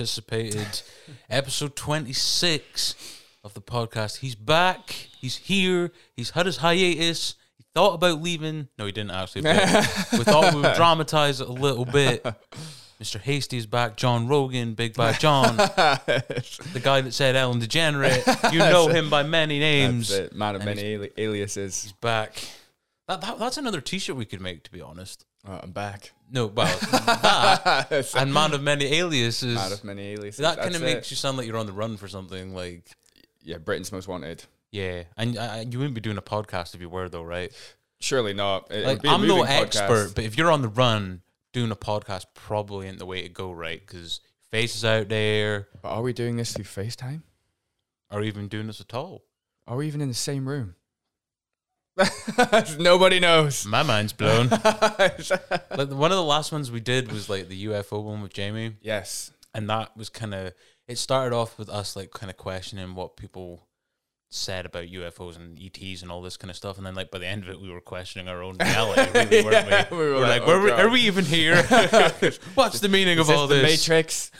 anticipated episode 26 of the podcast. He's back. He's here. He's had his hiatus. He thought about leaving. No, he didn't actually. we thought we would dramatize it a little bit. Mr. Hasty is back. John Rogan, Big Bad John, the guy that said Ellen DeGenerate. You know him by many names. That's it. Man of And many ali- aliases. Back. That, that, that's another T-shirt we could make, to be honest. Oh, I'm back. No, well, that and man of many aliases. Man of many aliases. that kind of it. makes you sound like you're on the run for something. Like, Yeah, Britain's most wanted. yeah, and uh, you wouldn't be doing a podcast if you were, though, right? Surely not. It, Like, it'd be a I'm no podcast. expert, but if you're on the run, doing a podcast probably ain't the way to go, right? Because faces out there, But are we doing this through FaceTime? or even doing this at all. Are we even in the same room? Nobody knows. My mind's blown. like one of the last ones we did was like the UFO one with Jamie. yes. and that was kind of it started off with us like kind of questioning what people said about UFOs and ETs and all this kind of stuff, and then like by the end of it, we were questioning our own reality, really, weren't Yeah, we? we were We're like, like, "Oh, "Were we- are we even here? What's the meaning Is of all this the? Matrix?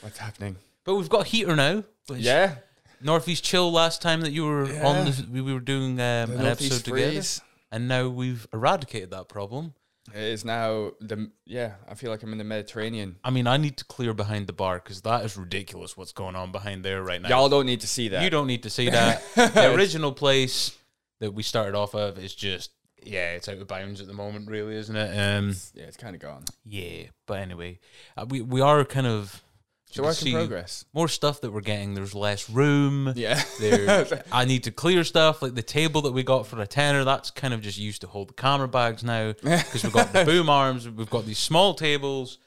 What's happening? But we've got heater now. which- Yeah. Northeast chill last time that you were Yeah. on, this, we we were doing um, an episode together, and now we've eradicated that problem. It is now the yeah. I feel like I'm in the Mediterranean. I mean, I need to clear behind the bar because that is ridiculous. What's going on behind there right now? Y'all don't need to see that. You don't need to see that. the original place that we started off of is just yeah, it's out of bounds at the moment, really, isn't it? Um, Yeah, it's kind of gone. yeah, but anyway, uh, we we are kind of It's a work in progress. More stuff that we're getting. There's less room. Yeah. There, I need to clear stuff like the table that we got for a tenner. That's kind of just used to hold the camera bags now because we've got the boom arms. We've got these small tables.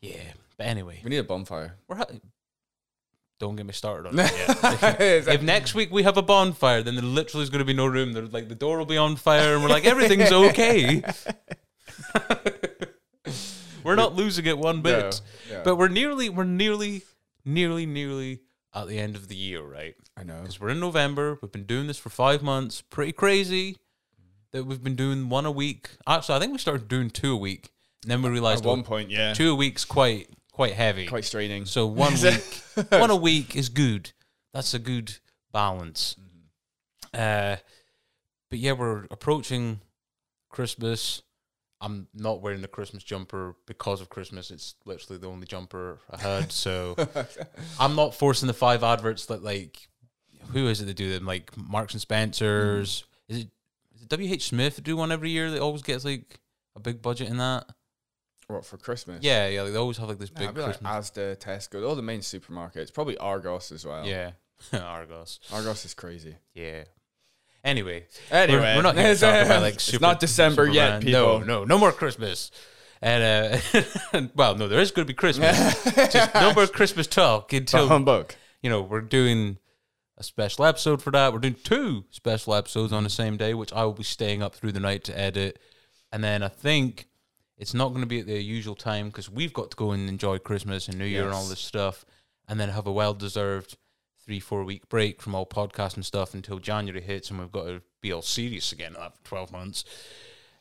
Yeah, but anyway, we need a bonfire. we're. Ha- don't get me started on it yet. if next week we have a bonfire, then there literally is going to be no room. There, like the door will be on fire, and we're like everything's okay. We're not losing it one bit, No, no. but we're nearly, we're nearly, nearly, nearly at the end of the year, right? I know. Because we're in November. We've been doing this for five months. Pretty crazy that we've been doing one a week. Actually, I think we started doing two a week, and then we realized At one oh, point, yeah, two a week's quite quite heavy. quite straining. So one week, one a week is good. That's a good balance. Uh, but yeah, we're approaching Christmas. I'm not wearing the Christmas jumper because of Christmas. It's literally the only jumper I had. So I'm not forcing the five adverts that like who is it that do them? Like Marks and Spencers. Mm. Is it is it WH Smith do one every year that always gets like a big budget in that? What for Christmas? Yeah, yeah. Like they always have like this Nah, big be like Christmas. Asda, Tesco, all the main supermarkets. Probably Argos as well. yeah. Argos. Argos is crazy. Yeah. Anyway, Anyway, we're, we're not here to talk about like it's not December yet, people. No, no, no more Christmas. And uh, well, no, there is going to be Christmas. Just no more Christmas talk until humbug. you know we're doing a special episode for that. We're doing two special episodes on the same day, which I will be staying up through the night to edit. And then I think it's not going to be at the usual time because we've got to go and enjoy Christmas and New Year and all this stuff, and then have a well deserved three four week break from all podcast and stuff until January hits, and we've got to be all serious again after twelve months.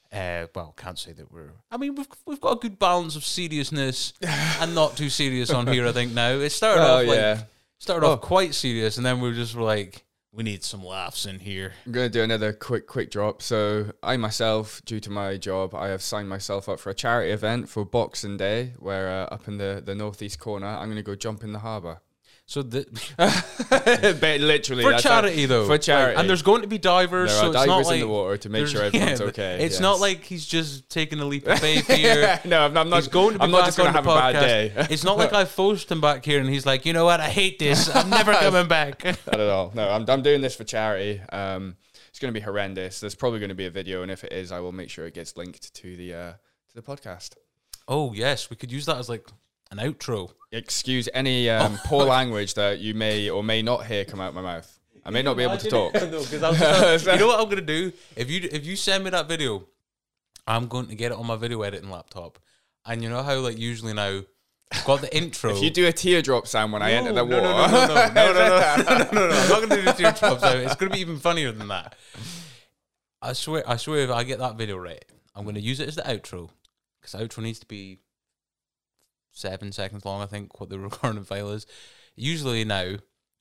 Uh, well, can't say that we're. I mean, we've we've got a good balance of seriousness and not too serious on here. I think now it started Oh off like yeah. started Oh. off quite serious, and then we were just like, we need some laughs in here. I'm gonna do another quick, quick drop. So I myself, due to my job, I have signed myself up for a charity event for Boxing Day, where uh, up in the the northeast corner, I'm gonna go jump in the harbour. So the, literally for charity how- though, For Like, charity, and there's going to be divers, there so are it's divers not like in the water to make sure everyone's yeah, okay. It's yes. not like he's just taking a leap of faith here. no, I'm, I'm not. He's going to be I'm not just gonna have the a bad day. It's not like I forced him back here, and he's like, you know what, I hate this. I'm never coming back. Not at all. No, I'm, I'm doing this for charity. Um, it's going to be horrendous. There's probably going to be a video, and if it is, I will make sure it gets linked to the uh, to the podcast. oh yes, we could use that as like an outro. Excuse any um, poor language that you may or may not hear come out my mouth. I may not be able to talk. No, 'cause I was you know what I'm gonna do? If you if you send me that video, I'm going to get it on my video editing laptop. And you know how like usually now I've got the intro. If you do a teardrop sound when I enter the no, water, no, no, no, no, no, no, no, no, no, no, no. I'm not going to do the teardrops out. It's going to be even funnier than that. I swear, I swear, if I get that video right, I'm going to use it as the outro because the outro needs to be seven seconds long. I think what the recording file is. Usually now,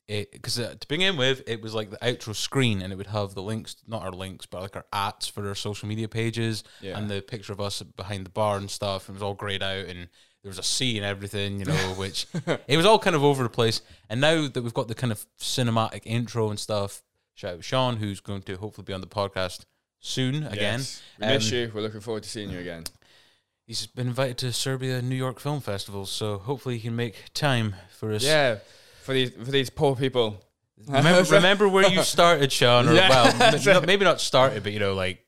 because uh, to begin with, it was like the outro screen, and it would have the links, not our links, but like our ats for our social media pages, Yeah. and the picture of us behind the bar and stuff. It was all grayed out, and there was a sea and everything, you know, which it was all kind of over the place. And now that we've got the kind of cinematic intro and stuff, shout out Sean, who's going to hopefully be on the podcast soon again. Yes. We miss Um, you. We're looking forward to seeing you again. He's been invited to Serbia New York Film Festivals, so hopefully he can make time for us. Yeah, for these for these poor people. Remember, remember where you started, Sean? Or, Yeah. Well, maybe not started, but you know, like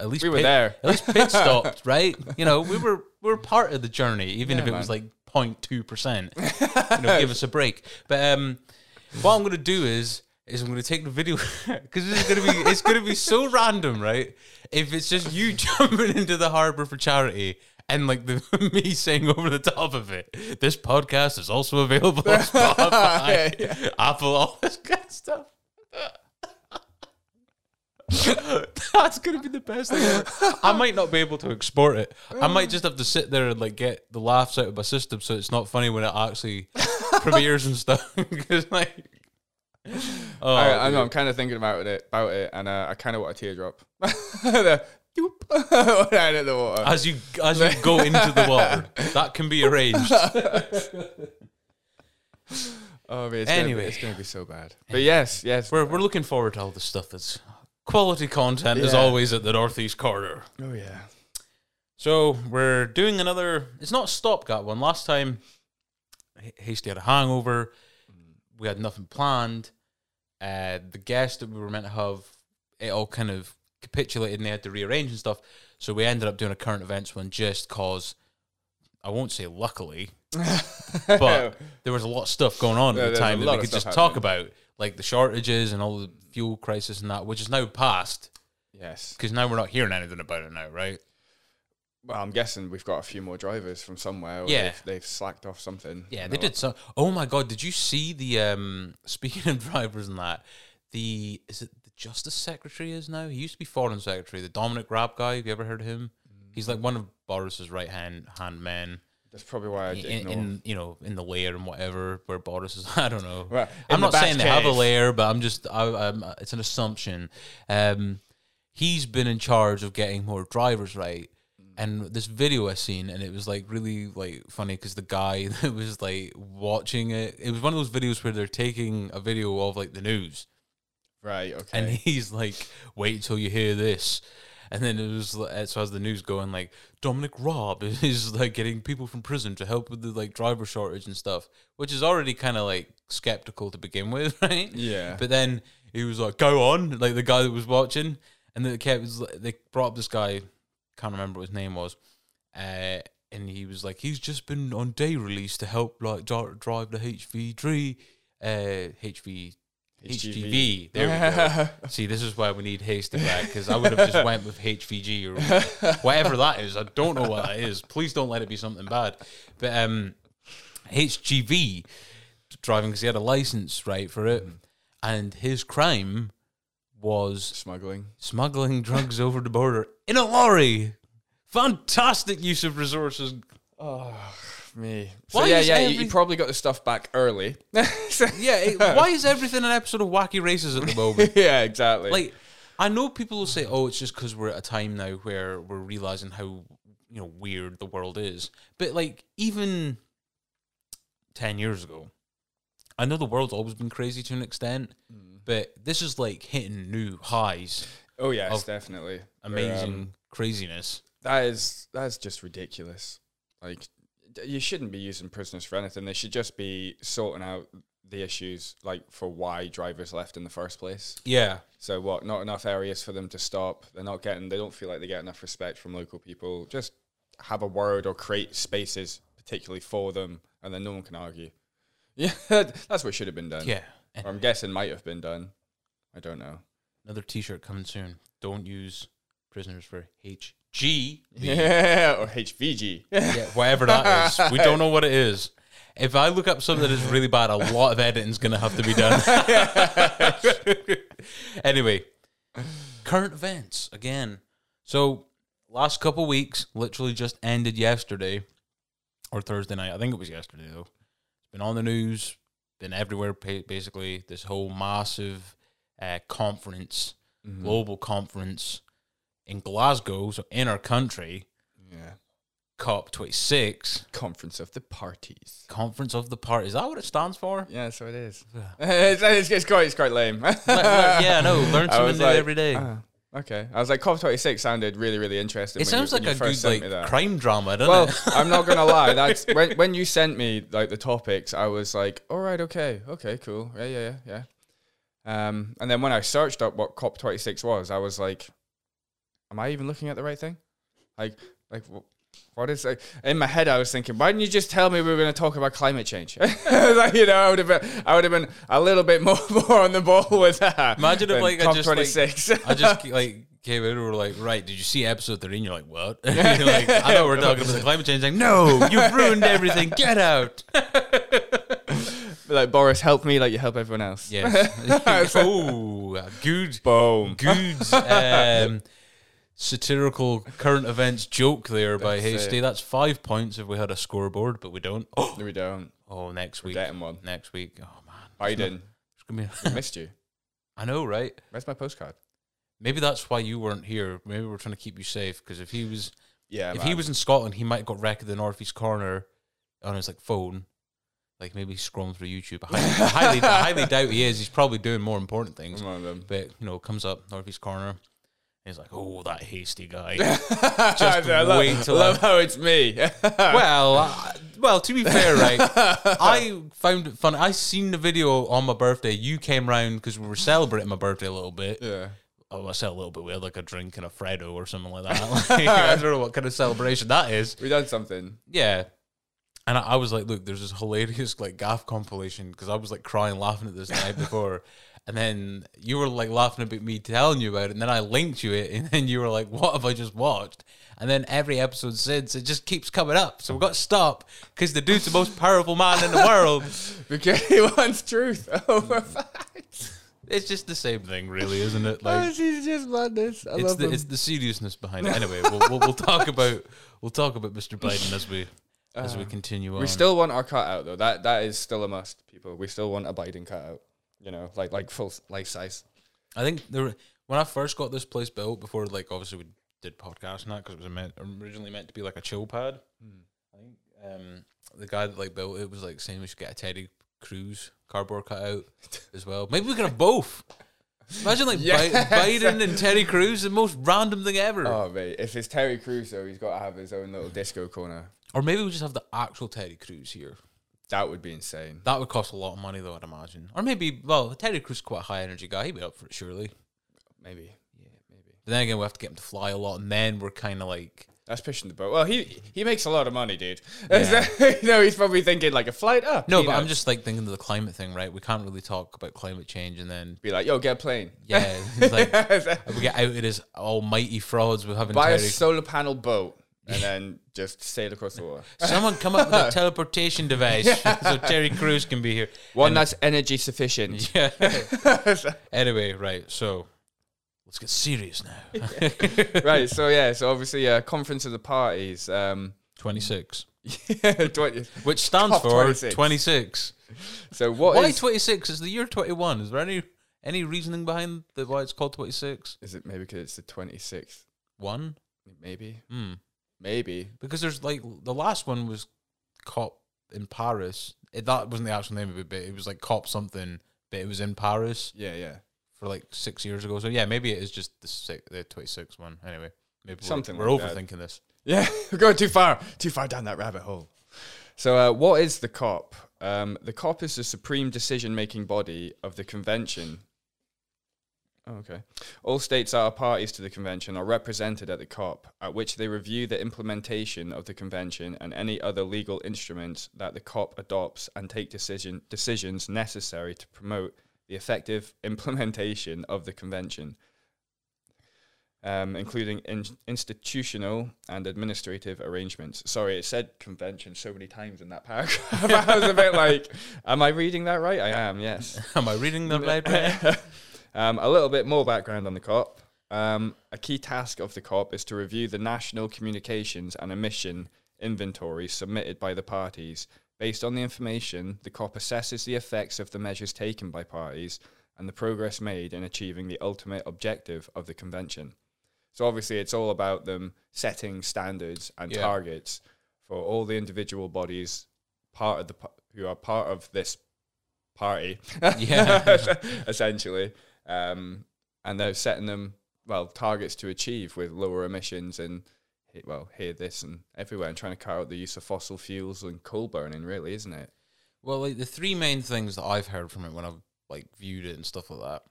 at least We were pit, there. At least pit stopped, right? You know, we were we were part of the journey, even Yeah, if it was like 0.2 percent. You know, give us a break. But um, what I'm going to do is is I'm going to take the video because it's going to be it's going to be so random, right? If it's just you jumping into the harbor for charity. And like the me saying over the top of it, this podcast is also available on Spotify, Apple, all this kind of stuff. That's gonna be the best thing ever. I might not be able to export it. I might just have to sit there and like get the laughs out of my system, so it's not funny when it actually premieres and stuff. Because like, oh, I, I know I'm kind of thinking about it, about it, and uh, I kind of want a teardrop. the, doop, out of the water. as you as you go into the water, that can be arranged. oh, it's Anyway. gonna be, it's gonna be so bad. But yes, yes. We're we're looking forward to all the stuff that's quality content as Yeah. always at the northeast corner. oh yeah. So we're doing another. It's not a stopgap one. Last time, H- Hasty had a hangover. We had nothing planned. Uh, the guest that we were meant to have, it all kind of capitulated, and they had to rearrange and stuff. So we ended up doing a current events one just cause. I won't say luckily, but there was a lot of stuff going on Yeah, at the time that we could just stuff talk about, like the shortages and all the fuel crisis and that, which is now past yes. because now we're not hearing anything about it now, right? Well, I'm guessing we've got a few more drivers from somewhere. Or Yeah. They've, they've slacked off something. Yeah, they know, did so. Oh my god, did you see the um speaking of drivers and that? The is it the Justice Secretary is now? He used to be Foreign Secretary, the Dominic Raab guy. Have you ever heard of him? He's like one of Boris's right hand hand men That's probably why I in, in you know in the lair and whatever where Boris is. I don't know. Right, I'm not saying they have a lair, but I'm just I, I'm, it's an assumption. Um, he's been in charge of getting more drivers right. And this video I seen, and it was like really like funny because the guy that was like watching it, it was one of those videos where they're taking a video of like the news, Right. Okay. and he's like, "Wait till you hear this," and then it was so as the news going like Dominic Raab is like getting people from prison to help with the like driver shortage and stuff, which is already kind of like skeptical to begin with, right? yeah. But then he was like, "Go on!" Like the guy that was watching, and then it kept. They brought up this guy, can't remember what his name was, uh, and he was like, "He's just been on day release to help like drive the HV3, uh, HV." HGV. There we go. See, this is why we need Hasty back because I would have just went with HVG or whatever that is. I don't know what that is. Please don't let it be something bad. But um, HGV driving because he had a license right for it, and his crime was Smuggling. smuggling drugs over the border in a lorry. Fantastic use of resources. Oh, me. So Why yeah, yeah. You, every- you probably got the stuff back early. Yeah, it- why is everything an episode of Wacky Races at the moment? yeah, exactly. like I know people will say, "Oh, it's just because we're at a time now where we're realizing how you know weird the world is." But like even ten years ago, I know the world's always been crazy to an extent, but this is like hitting new highs, oh yes, definitely. Amazing um, craziness. that is that is just ridiculous. Like you shouldn't be using prisoners for anything. They should just be sorting out the issues, like for why drivers left in the first place. Yeah, So what? Not enough areas for them to stop. They're not getting. They don't feel like they get enough respect from local people. Just have a word or create spaces particularly for them, and then no one can argue. Yeah, that's what should have been done. yeah. Or I'm guessing might have been done. I don't know. another T-shirt coming soon. Don't use prisoners for HG. Yeah, or HVG. yeah, whatever that is. We don't know what it is. If I look up something that is really bad, a lot of editing's going to have to be done. anyway, current events again. So, last couple weeks, literally just ended yesterday. or Thursday night. I think it was yesterday though. It's been on the news, been everywhere. Basically, this whole massive uh, conference, Mm-hmm. global conference in Glasgow, so in our country, Yeah. COP twenty six, Conference of the Parties. Conference of the Parties. Is that what it stands for? Yeah, so it is. It's, it's, it's quite it's quite lame. Le- le- yeah, no, learn something new like, every day. ah, okay, I was like, COP26 sounded really really interesting. it you- sounds when like you a good like crime drama, doesn't Well, it? I'm not gonna lie. That's when when you sent me like the topics, I was like, all right, okay, okay, cool, yeah, yeah, yeah, yeah. Um, and then when I searched up what COP26 was, I was like, am I even looking at the right thing? Like, like what is like in my head? I was thinking, why didn't you just tell me we were going to talk about climate change? like, you know, I would have been, I would have been a little bit more more on the ball with that. Imagine if, like, I just, like, COP26. I just like came in and were like, right, did you see episode three? And you're like, what? You're like, I know we're talking about the climate change. Like, no, you've ruined everything. Get out. like Boris, help me, like you help everyone else. Yes. oh, good, Boom. good um, satirical current events joke there by That's Hasty. it. That's five points if we had a scoreboard, but we don't. Oh, We don't. oh next week. Getting one. Next week. Oh man, Biden. It's gonna be- Missed you. I know, right? Where's my postcard? Maybe that's why you weren't here. Maybe we're trying to keep you safe because if he was Yeah, if he was in Scotland, he might have got wrecked at the northeast corner on his like phone. Like maybe scrolling through YouTube. I highly, I highly, I highly doubt he is. He's probably doing more important things. one of them. But you know, comes up northeast corner. He's like, "Oh, that hasty guy." Just I love- wait till love how it's me. well, uh, well, to be fair, right? I found it funny. I seen the video on my birthday. You came round because we were celebrating my birthday a little bit. yeah. Oh, I said a little bit. We had like a drink and a Freddo or something like that. Like, I don't know what kind of celebration that is. We done something. Yeah. And I, I was like, look, there's this hilarious like gaff compilation because I was like crying laughing at this night before. And then you were like laughing about me telling you about it. And then I linked you it. And then you were like, what have I just watched? And then every episode since, it just keeps coming up. So we've got to stop because the dude's the most powerful man in the world. Because he wants truth oh, over facts. Mm. It's just the same thing, really, isn't it? Oh, Like, she's just madness. I it's love the, him. it's the seriousness behind it. Anyway, we'll, we'll, we'll talk about we'll talk about Mr. Biden as we as we uh, continue on. we still want our cutout though. That that is still a must, people. We still want a Biden cutout. You know, like like full life size. I think there when I first got this place built before, like obviously we did podcast and that because it was meant originally meant to be like a chill pad. I think um, the guy that like built it was like saying we should get a Teddy Cruz cardboard cutout as well. Maybe we could have both. Imagine like Yes. Biden and Teddy Cruz, the most random thing ever. Oh mate, if it's Terry Crews though, he's got to have his own little disco corner. or maybe we just have the actual Teddy Cruz here. That would be insane. That would cost a lot of money though, I'd imagine. Or maybe, well, Teddy Cruz is quite a high energy guy. He'd be up for it, surely. Maybe. Yeah, maybe. But then again, we have to get him to fly a lot, and then we're kind of like, That's pushing the boat. Well, he he makes a lot of money, dude. Yeah. you know, he's probably thinking like a flight up. no, but know. I'm just like thinking of the climate thing, right? We can't really talk about climate change and then, be like, yo, get a plane. yeah, it's like we get outed as almighty frauds We're having Buy a solar panel boat and then just sail across the water. Someone come up with a teleportation device so Terry Crews can be here. One And- that's energy sufficient. Yeah. anyway, right. So let's get serious now. right. So yeah. So obviously, uh, conference of the parties. Um, 26, 20 which stands Top for 26. 26. so what Why is- 26? Is the year 21. Is there any any reasoning behind the why it's called 26? is it? Maybe because it's the twenty sixth. One? Maybe. Hmm. Maybe. Because there's like the last one was Cop in Paris. It, that wasn't the actual name of it, but it was like Cop something, but it was in Paris Yeah. Yeah. for like six years ago. So yeah, maybe it is just the six, the 26 one. Anyway, maybe we're- Something we're, like that. overthinking this. Yeah, we're going too far, too far down that rabbit hole. So, uh, what is the COP? Um, the COP is the supreme decision-making body of the convention. Oh, okay. All states that are parties to the convention are represented at the COP, at which they review the implementation of the convention and any other legal instruments that the COP adopts and take decision decisions necessary to promote the effective implementation of the convention um, including in- institutional and administrative arrangements. Sorry, it said convention so many times in that paragraph. I was a bit like, am I reading that right? I am, yes. Am I reading the right? Um, a little bit more background on the COP. Um, a key task of the COP is to review the national communications and emission inventories submitted by the parties. Based on the information, the COP assesses the effects of the measures taken by parties and the progress made in achieving the ultimate objective of the convention. So obviously, it's all about them setting standards and Yeah. targets for all the individual bodies part of the who are part of this party. Yeah. essentially, um, and they're setting them well targets to achieve with lower emissions and well here this and everywhere and trying to cut out the use of fossil fuels and coal burning. Really, isn't it? Well, like the three main things that I've heard from it when I've like viewed it and stuff like that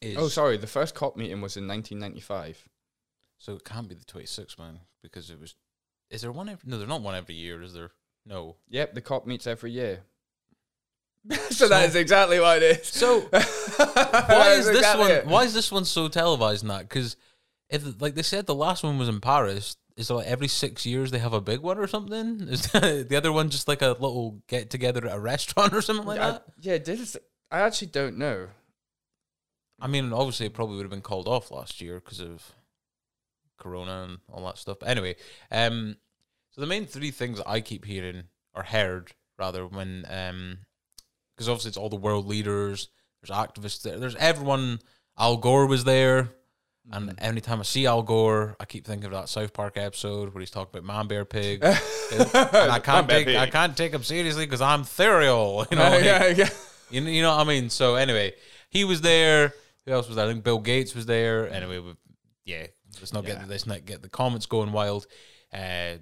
is Oh, sorry. The first COP meeting was in 1995. so it can't be the twenty sixth man because it was. Is there one every? No, there's not one every year. Is there? No. Yep, the COP meets every year. So, So- that is exactly what it is. So why That is this exactly one? it. Why is this one so televised? And that because if like they said the last one was in Paris. Is it like every six years they have a big one or something? Is the other one just like a little get together at a restaurant or something like I- that? yeah, did I actually don't know. I mean, obviously, it probably would have been called off last year because of Corona and all that stuff. But anyway, um, so the main three things that I keep hearing or heard rather when um, because obviously it's all the world leaders. There's activists there. There's everyone. Al Gore was there, and anytime I see Al Gore, I keep thinking of that South Park episode where he's talking about Man Bear Pig, and I can't take I can't take him seriously because I'm Therial. You know, Uh, like- yeah, yeah. you you know what I mean? So anyway, he was there. Who else was there? I think Bill Gates was there. Anyway, we, yeah, let's not Yeah. get let's not get the comments going wild. Uh,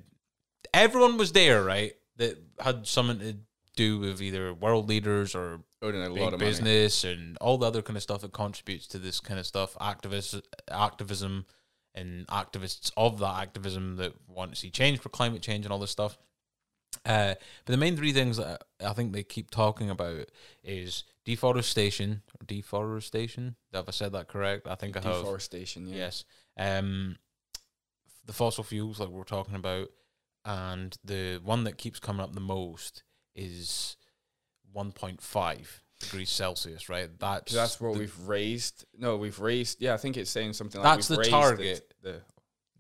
everyone was there, right? That had something to do with either world leaders or Owning a lot big of money. business and all the other kind of stuff that contributes to this kind of stuff. Activists, activism, and activists of that activism that want to see change for climate change and all this stuff. Uh, but the main three things that I think they keep talking about is deforestation. Deforestation. Have I said that correct? I think I have. Deforestation, yeah. Yes. Um, the fossil fuels, like we're talking about, and the one that keeps coming up the most is 1.5 degrees Celsius. Right. That's that's what the- we've raised. No, we've raised. Yeah, I think it's saying something like That's we've the raised target. The,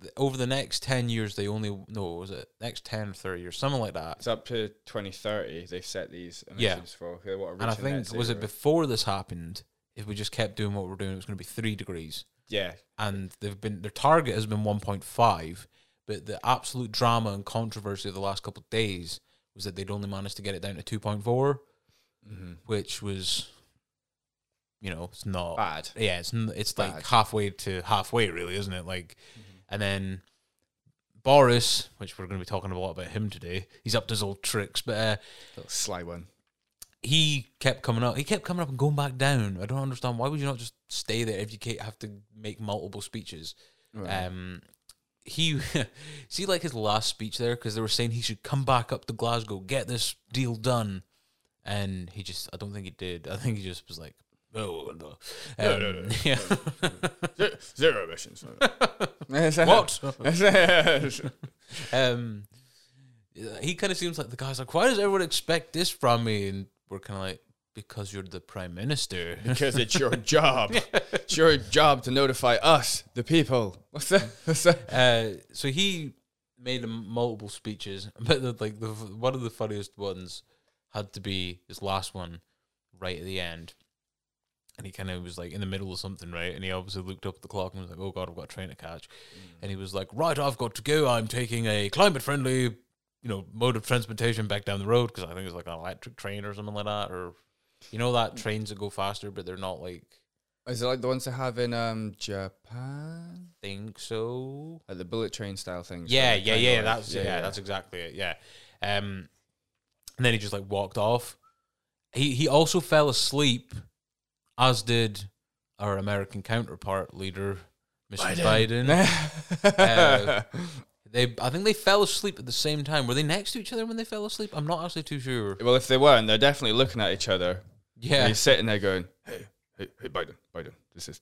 the, over the next 10 years. They only no, was it next 10 or 30 years, something like that. it's up to 2030. They've set these Yeah. for. And I think was it before this happened. If we just kept doing what we're doing, it was going to be three degrees. Yeah, and they've been their target has been 1.5 but the absolute drama and controversy of the last couple of days was that they'd only managed to get it down to 2.4 mm-hmm. which was you know it's not bad. yeah it's it's like halfway to halfway really isn't it like and then Boris which we're going to be talking a lot about him today he's up to his old tricks but uh, Little sly one. he kept coming up. He kept coming up and going back down. I don't understand. Why would you not just stay there if you ca- have to make multiple speeches? Right. Um, he see like his last speech there because they were saying he should come back up to Glasgow, get this deal done, and he just I don't think he did. I think he just was like, oh no, No, Um, no, no, yeah. Ze- Zero emissions. what? what? um, he kind of seems like the guy's like, why does everyone expect this from me? And we're kind of like, because you're the prime minister. because it's your job. It's your job to notify us, the people. What's that? What's that? Uh, so he made multiple speeches, but the, like the one of the funniest ones had to be his last one, right at the end. And he kind of was like in the middle of something, right? And he obviously looked up at the clock and was like, "Oh God, I've got a train to catch." And he was like, "Right, I've got to go. I'm taking a climate-friendly, you know, mode of transportation back down the road because I think it's like an electric train or something like that, or you know that trains that go faster, but they're not like Is it like the ones they have in um Japan? think so." Like the bullet train style things. Yeah, where yeah, kind yeah. like- That's yeah, that's exactly it. Yeah. Um, and then he just like walked off. He he also fell asleep, as did our American counterpart leader, Mr. Biden. Uh, they I think they fell asleep at the same time. Were they next to each other when they fell asleep? I'm not actually too sure. well, if they weren't, they're definitely looking at each other. And Yeah. he's sitting there going, "Hey, hey, hey, Biden, Biden, this is,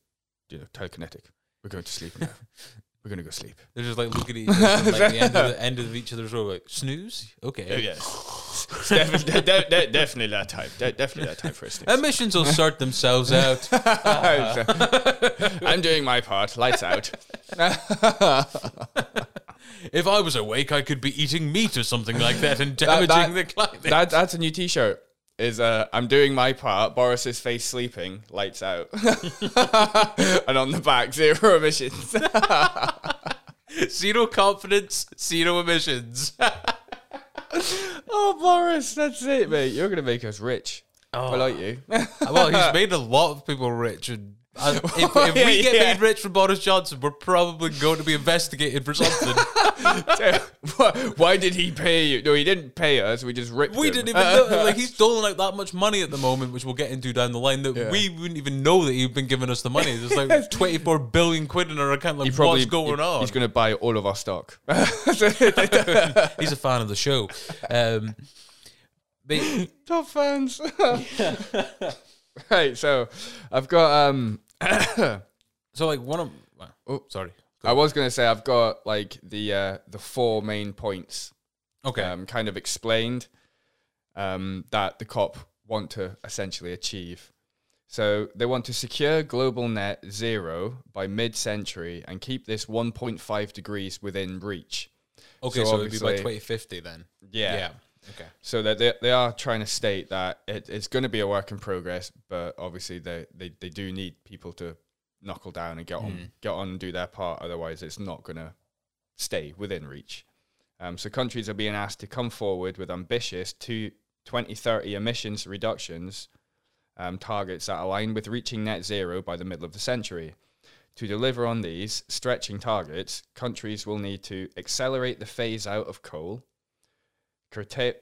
you know, telekinetic. We're going to sleep now. We're going to go sleep." They're just like looking at each other like the end of the end of each other's row, like snooze. Okay. Oh, yes. Definitely, de- de- de- definitely that time. De- definitely that time for a snooze. Emissions will sort themselves out. I'm doing my part. Lights out. if I was awake, I could be eating meat or something like that and damaging that- the climate. That, that's a new T-shirt. Is uh, I'm doing my part. Boris's face sleeping, lights out, and on the back, zero emissions. zero confidence, zero emissions. oh, Boris, that's it, mate. You're gonna make us rich. Oh. I like you. well, he's made a lot of people rich, and uh, if, if Yeah, we get yeah. made rich from Boris Johnson, we're probably going to be investigated for something. Why did he pay you? No, he didn't pay us. We just ripped. we him. didn't even know. Like he's doling out that much money at the moment, which we'll get into down the line. That Yeah. we wouldn't even know that he'd been giving us the money. There's like 24 billion quid in our account. Like probably what's going he- on? He's going to buy all of our stock. he's a fan of the show. Um, Top fans. right, so I've got um so like one of Oh. sorry. I was gonna say I've got like the uh the four main points Okay. um kind of explained um that the COP want to essentially achieve. So they want to secure global net zero by mid century and keep this 1.5 degrees within reach. okay, so so, it'd be by 2050 then. Yeah. Yeah. Okay. So that they, they are trying to state that it, it's going to be a work in progress, but obviously they, they, they do need people to knuckle down and get on get on and do their part. Otherwise, it's not going to stay within reach. Um, so countries are being asked to come forward with ambitious to 2030 emissions reductions um, targets that align with reaching net zero by the middle of the century. To deliver on these stretching targets, countries will need to accelerate the phase out of coal, curtail,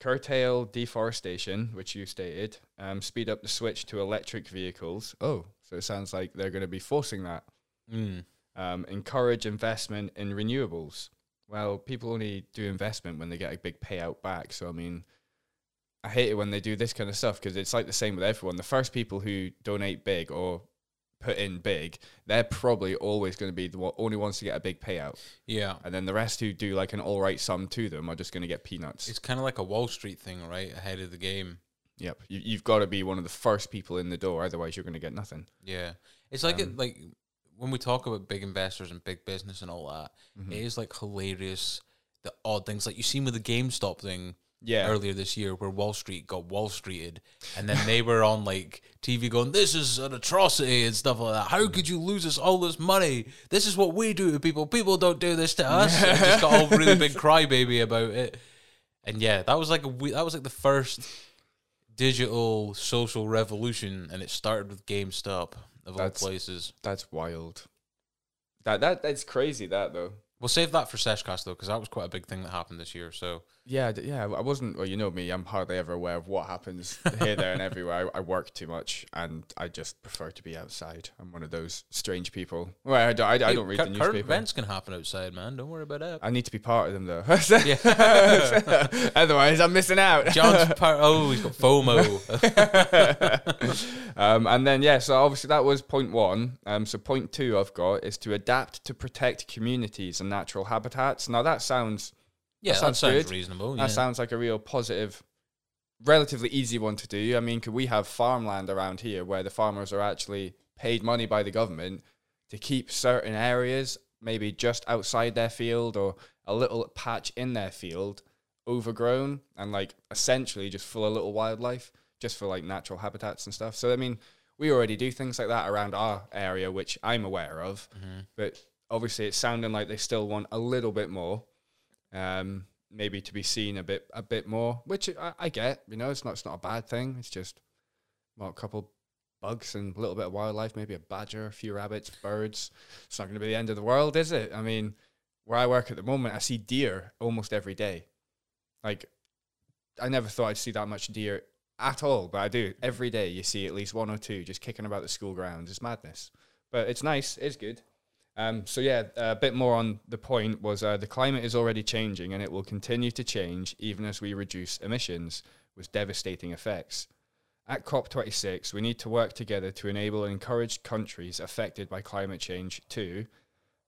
curtail deforestation, which you stated, um, speed up the switch to electric vehicles. Oh, so it sounds like they're going to be forcing that. Mm. Um, encourage investment in renewables. Well, people only do investment when they get a big payout back. So, I mean, I hate it when they do this kind of stuff because it's like the same with everyone. The first people who donate big or put in big, they're probably always going to be the one, only ones to get a big payout. Yeah. And then the rest who do like an all right sum to them are just going to get peanuts. It's kind of like a Wall Street thing, right? Ahead of the game. Yep. You, you've got to be one of the first people in the door, otherwise you're going to get nothing. Yeah. It's like Um, it, like when we talk about big investors and big business and all that, Mm-hmm. it is like hilarious the odd things like you seen with the GameStop thing Yeah. earlier this year where Wall Street got Wall Streeted and then they were on like TV going, This is an atrocity and stuff like that. How could you lose us all this money? This is what we do to people. People don't do this to us. and just got all really big crybaby about it. And yeah, that was like a we- that was like the first digital social revolution and it started with GameStop of That's- all places. That's wild. That that that's crazy. That though. We'll save that for Seshcast though, because that was quite a big thing that happened this year. So Yeah, yeah. I wasn't. Well, you know me. I'm hardly ever aware of what happens here, there, and everywhere. I, I work too much, and I just prefer to be outside. I'm one of those strange people. Well, I don't. I, I don't read the newspaper. events can happen outside, man. Don't worry about that. I need to be part of them though. Yeah. Otherwise, I'm missing out. John's part. Oh, he's got FOMO. um, and then yeah, so obviously that was point one. Um, so point two I've got is to adapt to protect communities and natural habitats. Now that sounds yeah, that sounds sounds, good. reasonable. that sounds like a real positive, relatively easy one to do. I mean, could we have farmland around here where the farmers are actually paid money by the government to keep certain areas, maybe just outside their field or a little patch in their field, overgrown and like essentially just full of little wildlife, just for like natural habitats and stuff. So I mean, we already do things like that around our area, which I'm aware of. Mm-hmm. But obviously, it's sounding like they still want a little bit more, um, maybe to be seen a bit a bit more, which I, I get. You know, it's not it's not a bad thing. It's just well, a couple bugs and a little bit of wildlife, maybe a badger, a few rabbits, birds. It's not going to be the end of the world, is it? I mean, where I work at the moment, I see deer almost every day. Like, I never thought I'd see that much deer at all, but I do. Every day you see at least one or two just kicking about the school grounds. It's madness. But it's nice. It's good. Um, so yeah, a bit more on the point was uh, the climate is already changing and it will continue to change even as we reduce emissions with devastating effects. At COP26, we need to work together to enable and encourage countries affected by climate change to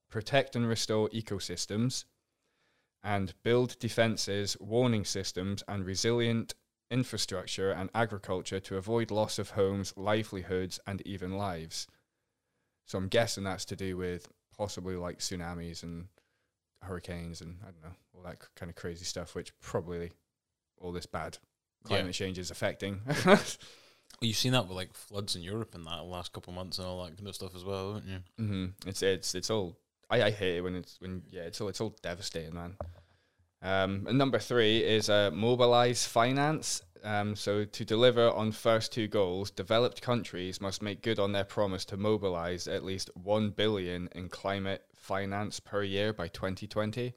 protect and restore ecosystems and build defenses, warning systems, and resilient infrastructure and agriculture to avoid loss of homes, livelihoods, and even lives. So I'm guessing that's to do with possibly like tsunamis and hurricanes and I don't know all that kind of crazy stuff, which probably all this bad climate change is affecting. You've seen that with like floods in Europe and that the last couple of months and all that kind of stuff as well, haven't you? hmm It's it's it's all. I, I hate it when it's when yeah it's all it's all devastating, man. Um, and number three is uh, mobilize finance. Um, so to deliver on first two goals, developed countries must make good on their promise to mobilize at least one billion in climate finance per year by 2020.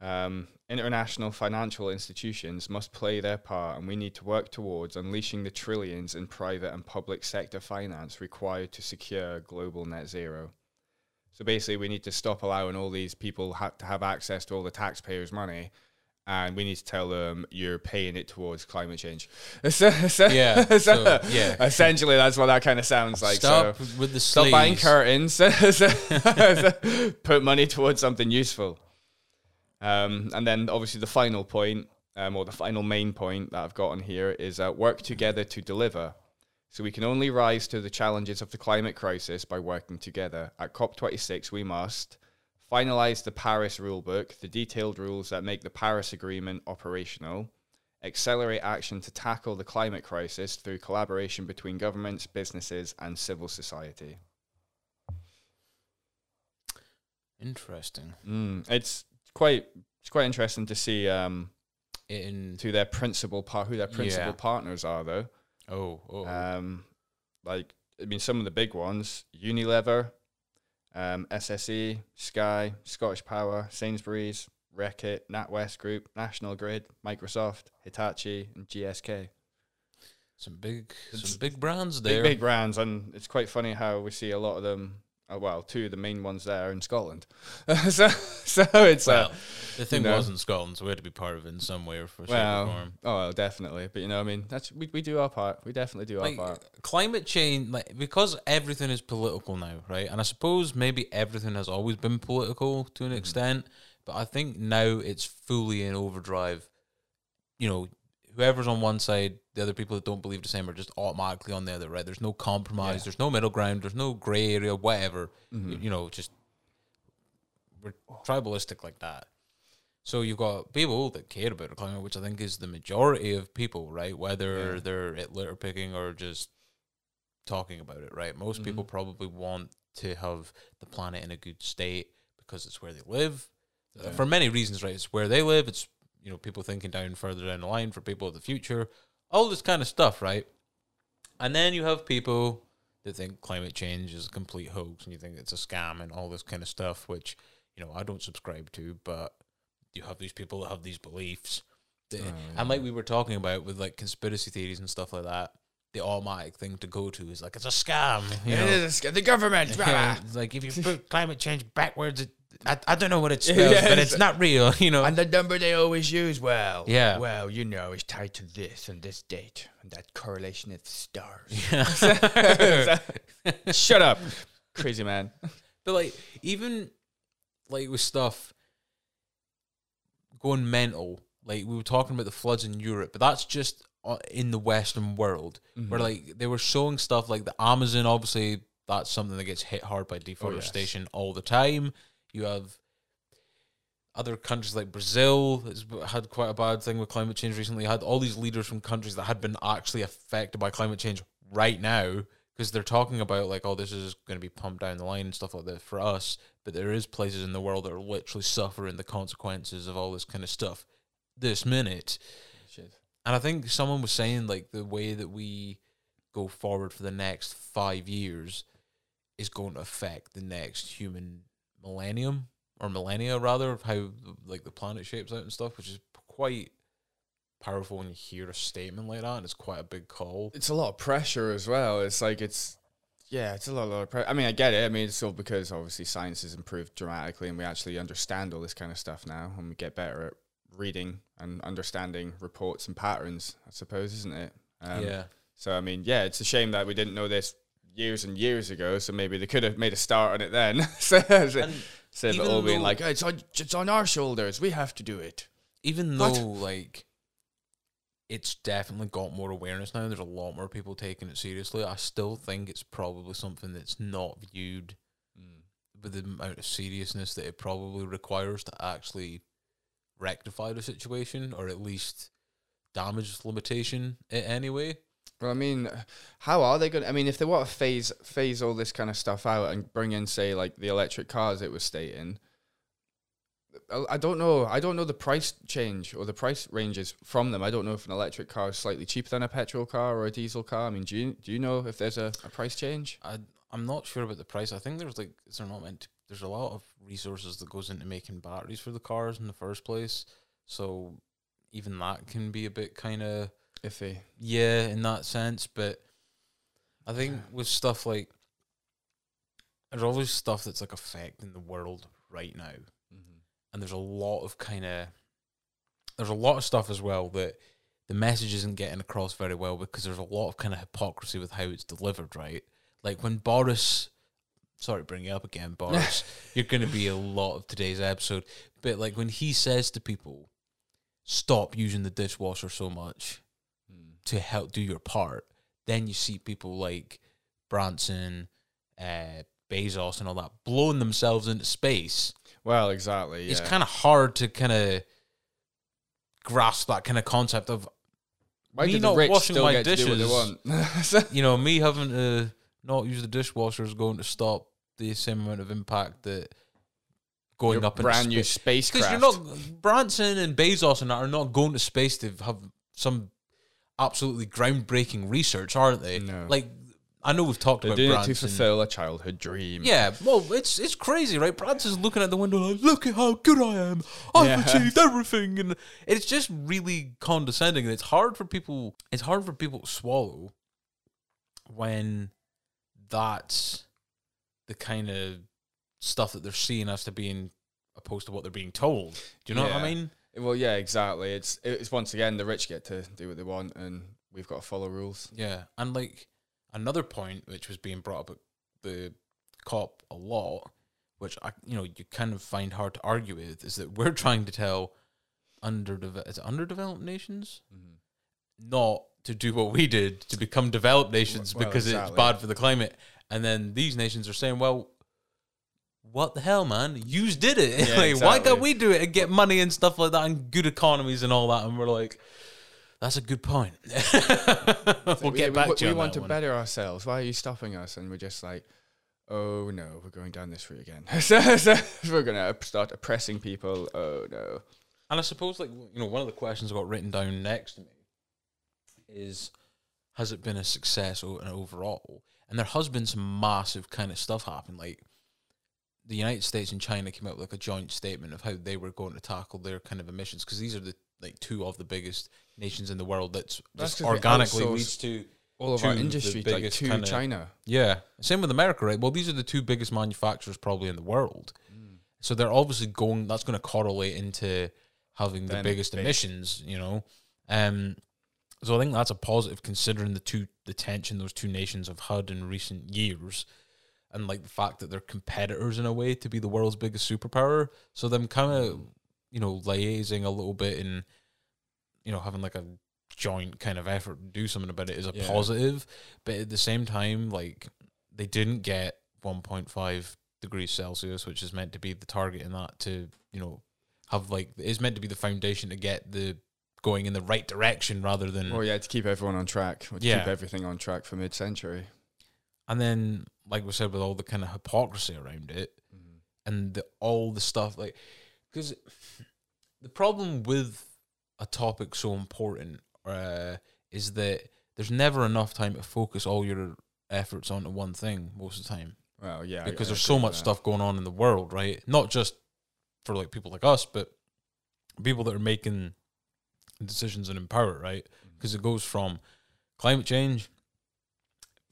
Um, international financial institutions must play their part, and we need to work towards unleashing the trillions in private and public sector finance required to secure global net zero. So basically, we need to stop allowing all these people ha- to have access to all the taxpayers' money, and we need to tell them you're paying it towards climate change. so, so- Yeah, so so, yeah. Essentially, that's what that kind of sounds like. Stop so with the stop buying curtains. Put money towards something useful. Um, and then obviously the final point, um, or the final main point that I've got on here is uh, work together to deliver. So we can only rise to the challenges of the climate crisis by working together. At COP26, we must finalize the Paris rulebook, the detailed rules that make the Paris Agreement operational, accelerate action to tackle the climate crisis through collaboration between governments, businesses, and civil society. Interesting. Mm, it's quite it's quite interesting to see um, In who their principal par- who their principal Yeah. partners are though. oh oh Um, like I mean, some of the big ones: Unilever, um, SSE, Sky, Scottish Power, Sainsbury's, Reckitt, NatWest Group, National Grid, Microsoft, Hitachi, and GSK. some big some big brands Big there. big brands, and it's quite funny how we see a lot of them. Uh, well, two of the main ones there in Scotland. so, so it's well, uh, the thing know. was in Scotland, so we had to be part of it in some way or for well, form. oh, well, definitely. But you know, I mean, that's we, we do our part. We definitely do Like our part. climate change, like because everything is political now, right? And I suppose maybe everything has always been political to Mm-hmm. an extent, but I think now it's fully in overdrive. You know, whoever's on one side, the other people that don't believe the same are just automatically on the other, right? There's no compromise, Yeah. there's no middle ground, there's no gray area, whatever. Mm-hmm. You, you know, just we're tribalistic like that. So you've got people that care about the climate, which I think is the majority of people, right? Whether Yeah. they're at litter picking or just talking about it, right? Most people Mm-hmm. probably want to have the planet in a good state because it's where they live. Yeah. For many reasons, right? It's where they live. It's you know people thinking down further down the line for people of the future, all this kind of stuff, right? And then you have people that think climate change is a complete hoax and you think it's a scam and all this kind of stuff, which you know I don't subscribe to, but you have these people that have these beliefs. that- Oh, And like we were talking about with like conspiracy theories and stuff like that, the automatic thing to go to is like it's a scam. You know? is the government. It's like if you put climate change backwards, it, I, I don't know what it spells, Yeah, but it's- not real, you know. And the number they always use, well, Yeah. well, you know, is tied to this and this date, and that correlation is stars. Yeah. Shut up, crazy man. But like even like with stuff going mental, like we were talking about the floods in Europe, but that's just uh, in the Western world where like they were showing stuff like the Amazon. Obviously, that's something that gets hit hard by deforestation all the time. You have other countries like Brazil has had quite a bad thing with climate change recently. Had all these leaders from countries that had been actually affected by climate change right now because they're talking about like, oh, this is going to be pumped down the line and stuff like that for us. But there is places in the world that are literally suffering the consequences of all this kind of stuff this minute. Shit. And I think someone was saying like the way that we go forward for the next five years is going to affect the next human millennium or millennia rather of how like the planet shapes out and stuff, which is quite powerful when you hear a statement like that and it's quite a big call. It's a lot of pressure as well. It's like it's yeah, it's a lot, lot of pressure. I mean, I get it. I mean, it's all because obviously science has improved dramatically, and we actually understand all this kind of stuff now, and we get better at reading and understanding reports and patterns. I suppose, isn't it? Um, yeah. So I mean, yeah, it's a shame that we didn't know this years and years ago. So maybe they could have made a start on it then. so, so- And instead of it all being like, oh, it's on, it's on our shoulders. We have to do it. even though like it's definitely got more awareness now there's a lot more people taking it seriously i still think it's probably something that's not viewed mm. with the amount of seriousness that it probably requires to actually rectify the situation or at least damage limitation it anyway. Well, I mean, how are they going? to I mean, if they want to phase phase all this kind of stuff out and bring in, say, like the electric cars it was stating, I- don't know. I don't know the price change or the price ranges from them. I don't know if an electric car is slightly cheaper than a petrol car or a diesel car. I mean, do you do you know if there's a, a price change? I I'm not sure about the price. I think there's like is there not meant to, there's a lot of resources that goes into making batteries for the cars in the first place. So even that can be a bit kind of Iffy. yeah in that sense. But I think with stuff like there's always stuff that's like affecting the world right now, mm-hmm. and there's a lot of kind of there's a lot of stuff as well that the message isn't getting across very well because there's a lot of kind of hypocrisy with how it's delivered, right? Like when Boris, sorry, to bring you up again, Boris, you're going to be a lot of today's episode, but like when he says to people, stop using the dishwasher so much to help do your part, then you see people like Branson, uh, Bezos, and all that blowing themselves into space Well, exactly. it's kind of hard to kind of grasp that kind of concept of Why me not washing my get to do what dishes. you know me having to not use the dishwasher is going to stop the same amount of impact that going Your up brand into new space. Because you're not Branson and Bezos and that are not going to space to have some absolutely groundbreaking research, aren't they? No. Like I know we've talked They're about doing it to fulfill a childhood dream. Yeah, well, it's it's crazy, right? Branson's looking at the window like, "Look at how good I am! I've Yeah. achieved everything," and it's just really condescending, and it's hard for people. It's hard for people to swallow when that's the kind of stuff that they're seeing as to being opposed to what they're being told. Do you know what I mean? Well, yeah, exactly. It's it's once again the rich get to do what they want, and we've got to follow rules. Yeah, and like another point which was being brought up at the cop a lot, which I you know you kind of find hard to argue with, is that we're trying to tell underdeveloped is it underdeveloped nations mm-hmm. not to do what we did to become developed nations Well, because it's bad for the climate, and then these nations are saying, well. What the hell, man? You did it. Yeah, like, Why can't we do it and get money and stuff like that and good economies and all that? And we're like, that's a good point. we'll we, get back we, to you we want to one. better ourselves. Why are you stopping us? And we're just like, oh no, we're going down this route again. so, so we're gonna start oppressing people. Oh no. And I suppose, like you know, one of the questions I got written down next to me is, has it been a success o- and overall? And there has been some massive kind of stuff happen. Like the United States and China came out with like a joint statement of how they were going to tackle their kind of emissions because these are the like two of the biggest nations in the world that's That's just organically leads to All of to our industry like to kinda- China. yeah. Same with America, right? Well, these are the two biggest manufacturers probably in the world. So they're obviously going that's going to correlate into having the biggest emissions, you know. Um so I think that's a positive considering the two the tension those two nations have had in recent years and like the fact that they're competitors in a way to be the world's biggest superpower. So them kind of you know liaising a little bit and you know having like a joint kind of effort to do something about it is a Yeah. positive, but at the same time like they didn't get 1.5 degrees Celsius, which is meant to be the target in that to, you know, have like is meant to be the foundation to get the going in the right direction rather than Well, yeah, to keep everyone on track. Or to Yeah. keep everything on track for mid-century. And then like we said with all the kind of hypocrisy around it and the, all the stuff like because the problem with a topic so important uh, is that there's never enough time to focus all your efforts onto one thing most of the time Well, yeah, because I there's agree so much that. stuff going on in the world, right? Not just for like people like us, but people that are making decisions and in power, right? Mm-hmm. Because it goes from climate change,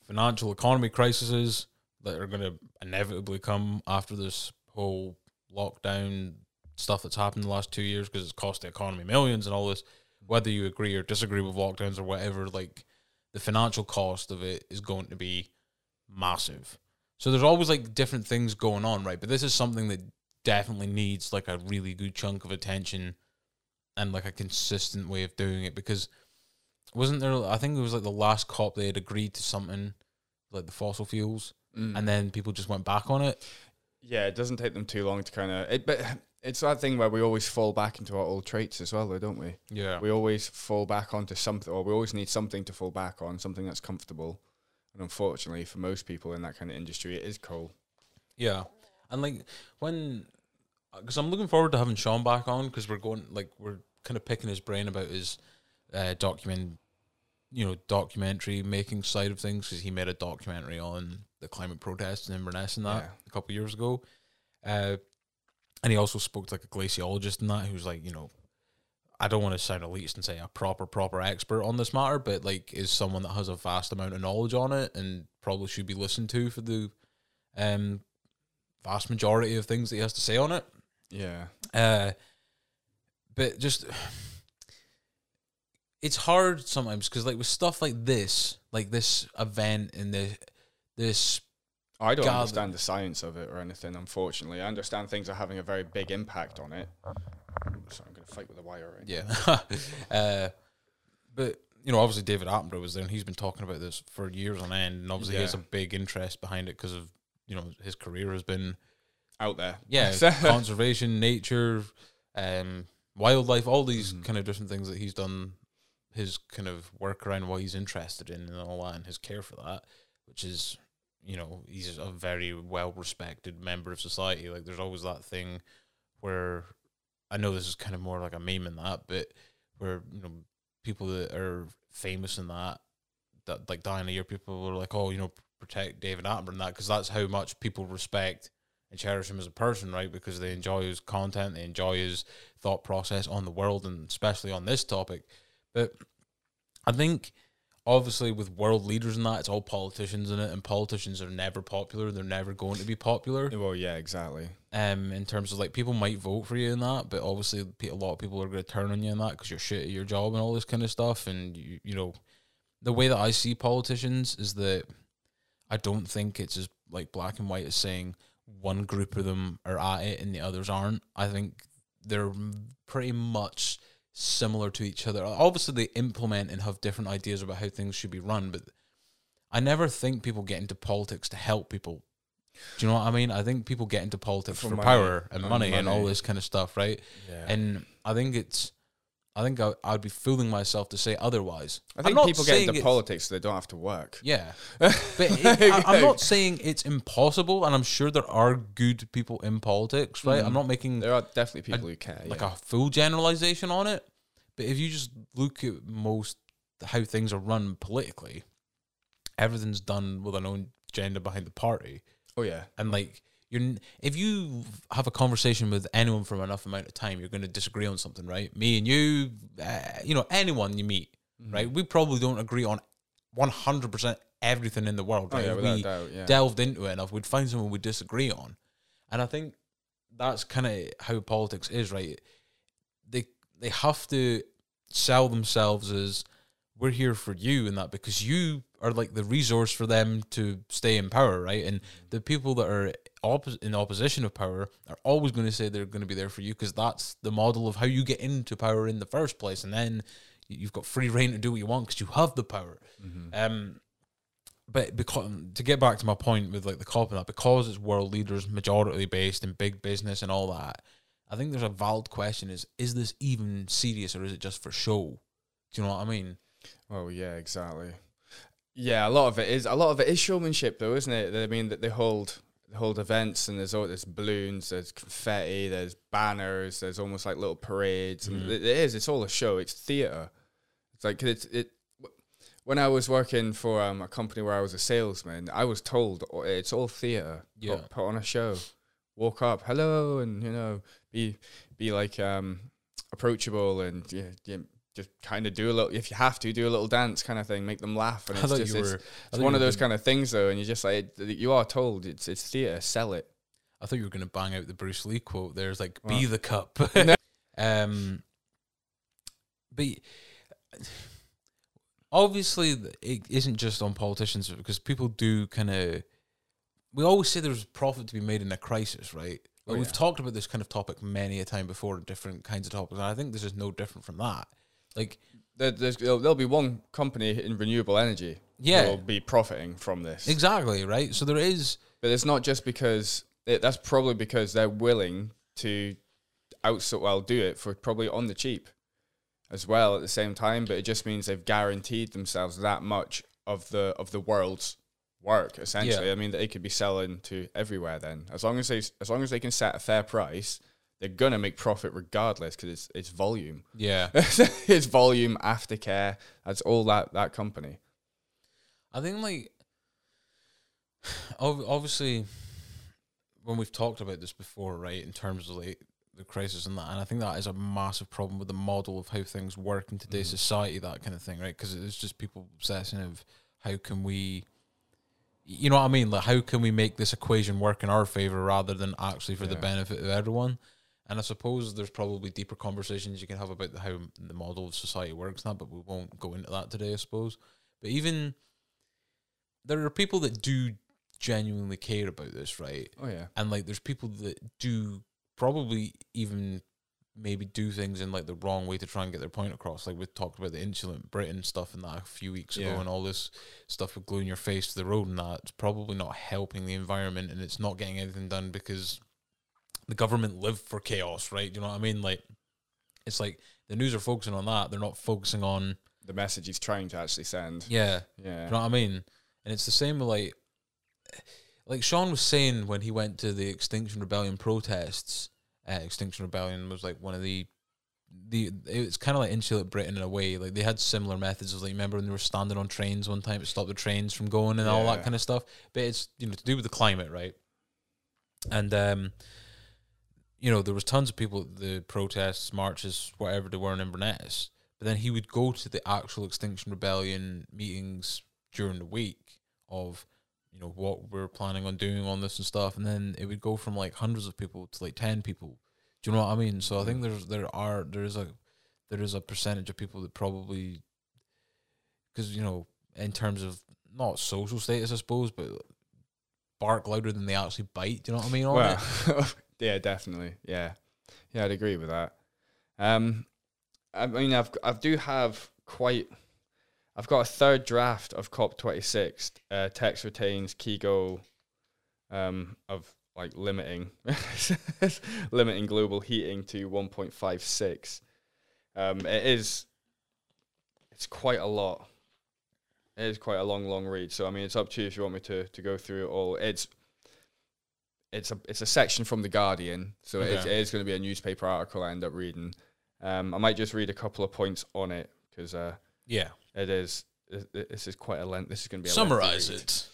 financial economy crises that are going to inevitably come after this whole lockdown stuff that's happened the last two years because it's cost the economy millions and all this. Whether you agree or disagree with lockdowns or whatever, like the financial cost of it is going to be massive. So there's always like different things going on, right? But this is something that definitely needs like a really good chunk of attention and like a consistent way of doing it because wasn't there I think it was like the last cop they had agreed to something like the fossil fuels Mm. and then people just went back on it. Yeah, it doesn't take them too long to kind of. It, but it's that thing where we always fall back into our old traits as well, though, don't we? Yeah. We always fall back onto something, or we always need something to fall back on, something that's comfortable. And unfortunately, for most people in that kind of industry, it is coal. Yeah, and like when, because I'm looking forward to having Sean back on because we're going like we're kind of picking his brain about his uh, document, you know, documentary making side of things because he made a documentary on the climate protests in Inverness and that Yeah. a couple of years ago, uh, and he also spoke to like a glaciologist and that who's like you know. I don't want to sound elitist and say a proper, proper expert on this matter, but like is someone that has a vast amount of knowledge on it and probably should be listened to for the um vast majority of things that he has to say on it. Yeah. Uh, but just it's hard sometimes because like with stuff like this, like this event and the this I don't gather- understand the science of it or anything, unfortunately. I understand things are having a very big impact on it. Sorry, I'm going to fight with the wire right yeah, uh, but you know obviously David Attenborough was there and he's been talking about this for years on end, and obviously he has a big interest behind it because of you know his career has been out there. yeah, conservation, nature, um, wildlife, all these Mhm. kind of different things that he's done his kind of work around what he's interested in and all that and his care for that, which is, you know, he's a very well respected member of society. Like there's always that thing where I know this is kind of more like a meme in that, but where, you know, people that are famous in that that like dying a year, people are like, oh, you know, protect David Attenborough and that because that's how much people respect and cherish him as a person, right? Because they enjoy his content, they enjoy his thought process on the world, and especially on this topic. But I think, obviously, with world leaders and that, it's all politicians in it, and politicians are never popular. They're never going to be popular. Well, yeah, exactly. Um, in terms of like people might vote for you in that, but obviously a lot of people are going to turn on you in that because you're shit at your job and all this kind of stuff. And you, you know, the way that I see politicians is that I don't think it's as like black and white as saying one group of them are at it and the others aren't. I think they're pretty much similar to each other. Obviously, they implement and have different ideas about how things should be run, but I never think people get into politics to help people. Do you know what I mean? I think people get into politics For for, money. power and And money, and all this kind of stuff, right? Yeah. And I think it's, I think I, I'd be fooling myself to say otherwise. I think people get into politics so they don't have to work. Yeah, but it, I, I'm not saying it's impossible, and I'm sure there are good people in politics, right? Mm. I'm not making There are definitely people who care. like a full generalization on it, but if you just look at most how things are run politically, everything's done with an own agenda behind the party, oh yeah, and like you're if you have a conversation with anyone for enough amount of time, you're going to disagree on something, right? Me and you, uh, you know, anyone you meet, Mm-hmm. right? We probably don't agree on 100 percent everything in the world, oh right? yeah, If without we doubt. Yeah. delved into it enough, we'd find someone we disagree on. And I think that's kind of how politics is, right? They they have to sell themselves as we're here for you and that because you are like the resource for them to stay in power, right? And the people that are oppos- in opposition of power are always going to say they're going to be there for you because that's the model of how you get into power in the first place. And then you've got free reign to do what you want because you have the power. Um, but because to get back to my point with like the cop and that, because it's world leaders majority based in big business and all that, I think there's a valid question: is is this even serious or is it just for show? Do you know what I mean? Oh yeah, exactly. Yeah, a lot of it is a lot of it is showmanship, though, isn't it? I mean, that they hold hold events, and there's all there's balloons, there's confetti, there's banners, there's almost like little parades, and it is. It's all a show. It's theater. It's like it's it. When I was working for um, a company where I was a salesman, I was told oh, it's all theater. Yeah. Put, put on a show. Walk up, hello, and you know, be be like um, approachable and yeah, yeah, just kind of do a little. If you have to, do a little dance kind of thing, make them laugh. And I it's just it's, were. It's one of those gonna- kind of things though, and you're just like you are told it's it's theater, sell it. I thought you were going to bang out the Bruce Lee quote. There's like, What? "Be the cup." um, but obviously, it isn't just on politicians because people do kind of. We always say there's profit to be made in a crisis, right? Oh, Like, we've yeah. talked about this kind of topic many a time before, different kinds of topics, and I think this is no different from that. Like, There, there's there'll, there'll be one company in renewable energy Yeah. will be profiting from this. exactly, right? So there is, But it's not just because it, that's probably because they're willing to outsource, well, do it for probably on the cheap as well at the same time. But it just means they've guaranteed themselves that much of the of the world's work essentially. Yeah. I mean, they could be selling to everywhere then, as long as they as long as they can set a fair price. They're gonna make profit regardless because it's it's volume. Yeah. it's volume, aftercare. That's all that that company. I think like obviously when we've talked about this before, right, in terms of like the crisis and that, and I think that is a massive problem with the model of how things work in today's mm. society, that kind of thing, right? Because it's just people obsessing of how can we, you know what I mean? Like how can we make this equation work in our favor rather than actually for the benefit of everyone? And I suppose there's probably deeper conversations you can have about how the model of society works now, but we won't go into that today, I suppose. But even there are people that do genuinely care about this, right? Oh yeah. And like there's people that do probably even maybe do things in like the wrong way to try and get their point across. Like we talked about the Insulate Britain stuff and that a few weeks ago and all this stuff with gluing your face to the road and that it's probably not helping the environment and it's not getting anything done because the government live for chaos, right? You know what I mean? Like it's like the news are focusing on that. They're not focusing on The message he's trying to actually send. yeah. Yeah. You know what I mean? And it's the same with like, like Sean was saying when he went to the Extinction Rebellion protests. Uh, Extinction Rebellion was like one of the, the it's kind of like Insulate Britain in a way. Like they had similar methods. Of, like remember when they were standing on trains one time to stop the trains from going and all that kind of stuff. But it's you know to do with the climate, right? And um, you know there was tons of people at the protests, marches, whatever they were in Inverness. But then he would go to the actual Extinction Rebellion meetings during the week of you know what we're planning on doing on this and stuff, and then it would go from like hundreds of people to like ten people. Do you know what I mean? So I think mm. there's there are there is a there is a percentage of people that probably because you know in terms of not social status, I suppose, but bark louder than they actually bite. Do you know what I mean? Well? yeah, definitely. Yeah, yeah, I'd agree with that. Um, I mean, I've I do have quite. I've got a third draft of COP twenty six. Uh, text retains key goal, um, of like limiting, limiting global heating to one point five six. Um, it is. It's quite a lot. It is quite a long, long read. So I mean, it's up to you if you want me to to go through it all. It's it's a it's a section from the Guardian, so it, is, Okay. it is going to be a newspaper article I end up reading. Um, I might just read a couple of points on it because uh, yeah. it is it, it- this is quite a length. This is going to be a Summarize it.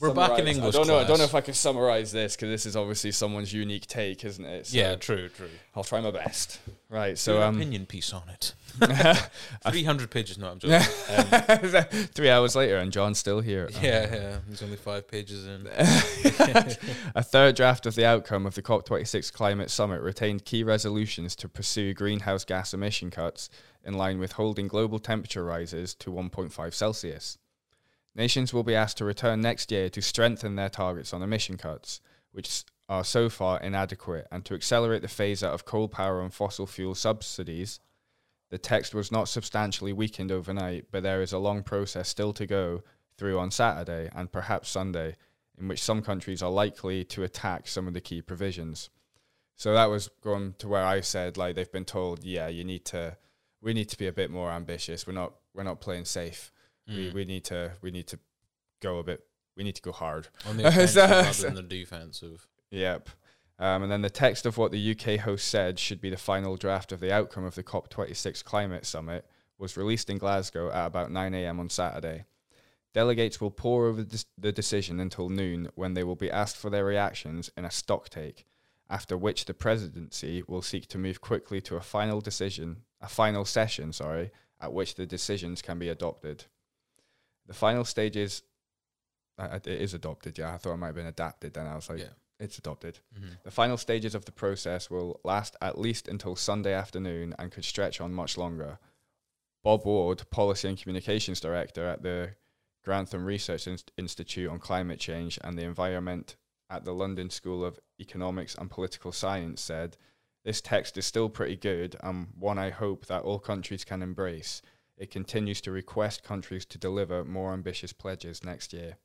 We're back in Summarise- English I don't know. I don't know if I can summarize this because this is obviously someone's unique take, isn't it? So yeah, true, true. I'll try my best. Right. So So um, opinion piece on it. Three hundred pages. No, I'm joking. Um, three hours later, and John's still here. yeah, yeah. There's only five pages in. a third draft of the outcome of the COP26 climate summit retained key resolutions to pursue greenhouse gas emission cuts in line with holding global temperature rises to 1.5 Celsius. Nations will be asked to return next year to strengthen their targets on emission cuts, which are so far inadequate, and to accelerate the phase out of coal power and fossil fuel subsidies. The text was not substantially weakened overnight, but there is a long process still to go through on Saturday and perhaps Sunday in which some countries are likely to attack some of the key provisions. So that was going to where I said like they've been told, yeah, you need to we need to be a bit more ambitious. We're not we're not playing safe. We Mm. we need to we need to go a bit we need to go hard. on the offensive rather than the defensive. Yep. Um, and then the text of what the UK host said should be the final draft of the outcome of the COP26 climate summit was released in Glasgow at about 9 a.m. on Saturday. Delegates will pore over the decision until noon when they will be asked for their reactions in a stocktake, after which the presidency will seek to move quickly to a final decision, a final session, sorry, at which the decisions can be adopted. The final stages, uh, it is adopted, yeah. I thought it might have been adapted, then I was like, Yeah. it's adopted. Mhm. The final stages of the process will last at least until Sunday afternoon and could stretch on much longer. Bob Ward, Policy and Communications Director at the Grantham Research Inst- Institute on Climate Change and the Environment at the London School of Economics and Political Science, said, This text is still pretty good and one I hope that all countries can embrace. It continues to request countries to deliver more ambitious pledges next year.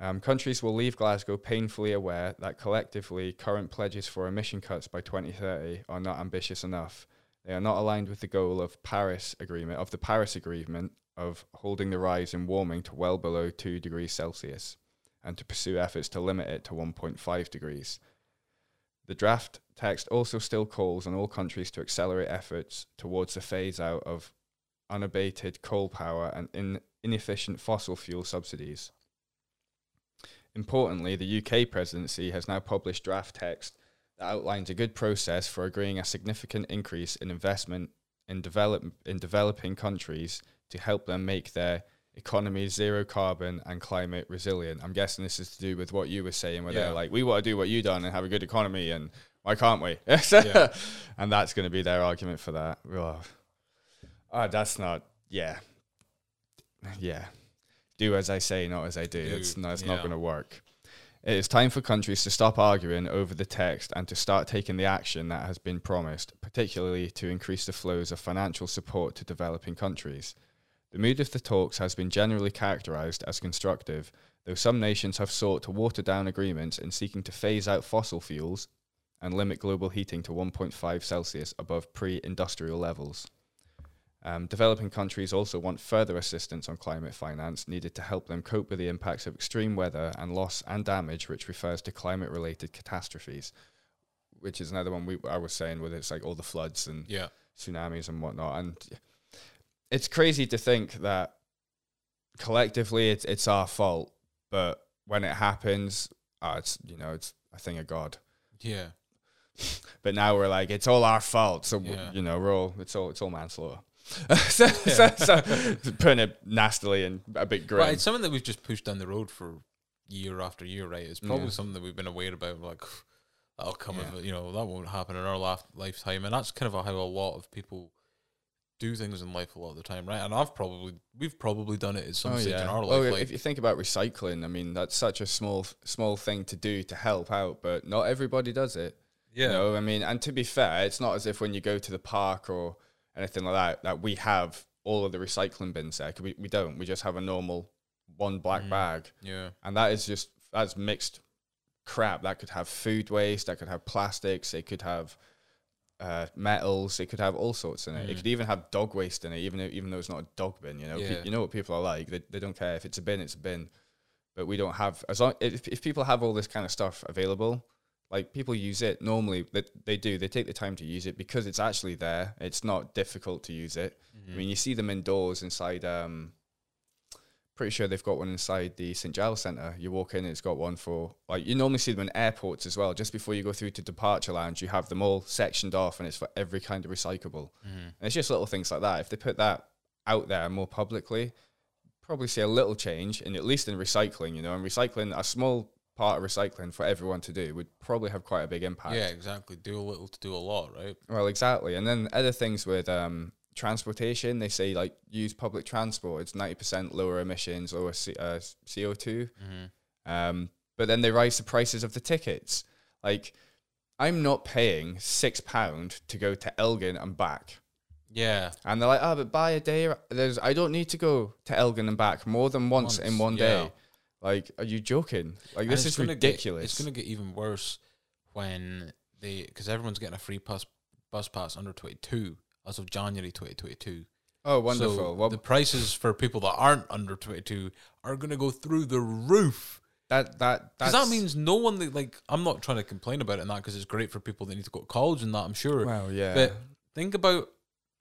Um, countries will leave Glasgow painfully aware that collectively current pledges for emission cuts by 2030 are not ambitious enough. They are not aligned with the goal of Paris Agreement of the Paris Agreement of holding the rise in warming to well below 2 degrees Celsius and to pursue efforts to limit it to 1.5 degrees. The draft text also still calls on all countries to accelerate efforts towards the phase out of unabated coal power and in inefficient fossil fuel subsidies. Importantly, the UK presidency has now published draft text that outlines a good process for agreeing a significant increase in investment in develop in developing countries to help them make their economies zero carbon and climate resilient. I'm guessing this is to do with what you were saying, where Yeah. they're like, we want to do what you've done and have a good economy, and why can't we? Yeah. and that's going to be their argument for that. Oh, oh, that's not. Yeah, yeah. Do as I say, not as I do. Do, It's no, it's not going to work. It is time for countries to stop arguing over the text and to start taking the action that has been promised, particularly to increase the flows of financial support to developing countries. The mood of the talks has been generally characterized as constructive, though some nations have sought to water down agreements in seeking to phase out fossil fuels and limit global heating to 1.5 Celsius above pre industrial levels. Um, developing countries also want further assistance on climate finance needed to help them cope with the impacts of extreme weather and loss and damage, which refers to climate related catastrophes, which is another one we, I was saying, where it's like all the floods and Yeah. tsunamis and whatnot. And it's crazy to think that collectively it's it's our fault, but when it happens, uh, it's you know it's a thing of God. Yeah. But now we're like it's all our fault, so Yeah. you know we're all it's all it's all manslaughter. so, so, so, putting it nastily and a bit grim. Right, it's something that we've just pushed down the road for year after year, right? It's probably Yeah. something that we've been aware about, like that'll come, Yeah. it, you know, that won't happen in our laf- lifetime, and that's kind of how a lot of people do things in life a lot of the time, right? And I've probably, we've probably done it at some oh, stage in our oh, life. Well, like, if you think about recycling, I mean that's such a small small thing to do to help out, but not everybody does it. yeah, You know, I mean, and to be fair, it's not as if when you go to the park or anything like that that we have all of the recycling bins there. we we don't. We just have a normal one black Mm. bag, yeah, and that is just that's mixed crap. That could have food waste. That could have plastics. It could have uh, metals. It could have all sorts in it. It Mm. could even have dog waste in it, even though, even though it's not a dog bin. You know, Pe- Yeah. you know what people are like. They they don't care if it's a bin. It's a bin. But we don't have as long if if people have all this kind of stuff available, like people use it normally. That they do. They take the time to use it because it's actually there. It's not difficult to use it. Mm-hmm. I mean, you see them indoors inside. Um, pretty sure they've got one inside the St Giles Centre. You walk in, it's got one for like you normally see them in airports as well. Just before you go through to departure lounge, you have them all sectioned off, and it's for every kind of recyclable. Mhm. And it's just little things like that. If they put that out there more publicly, probably see a little change, and at least in recycling, you know, and recycling a small part of recycling for everyone to do would probably have quite a big impact. yeah, exactly. Do a little to do a lot, right? Well, exactly. And then other things with um, transportation, they say like use public transport. It's ninety percent lower emissions, lower C- uh, CO 2 Mm-hmm. Um, but then they raise the prices of the tickets. Like, I'm not paying six pound to go to Elgin and back. Yeah, And they're like, oh, but buy a day. There's, I don't need to go to Elgin and back more than once, in Once, one yeah. day. Like, are you joking? Like, And this is gonna get- ridiculous. it's going to get even worse when they because everyone's getting a free bus bus pass under twenty two as of January twenty twenty two. oh, wonderful. So well, the prices for people that aren't under 22 are going to go through the roof. that that Because that's, that means no one, that, like, I'm not trying to complain about it and that because it's great for people that need to go to college and that, I'm sure. Well, yeah. But think about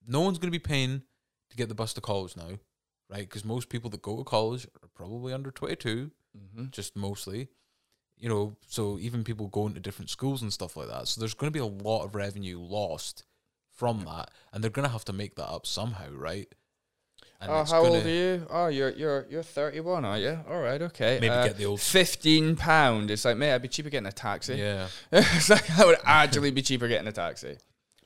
no one's going to be paying to get the bus to college now, right? Because most people that go to college are probably under 22, Mhm. just mostly. You know, so even people going to different schools and stuff like that. So there's going to be a lot of revenue lost from that, and they're going to have to make that up somehow, right? And Oh, how old are you? Oh, you're you're you're 31, are you? All right, okay. Maybe Uh, get the old 15 pound. It's like, mate, I'd be cheaper getting a taxi. Yeah, it's like I would actually be cheaper getting a taxi.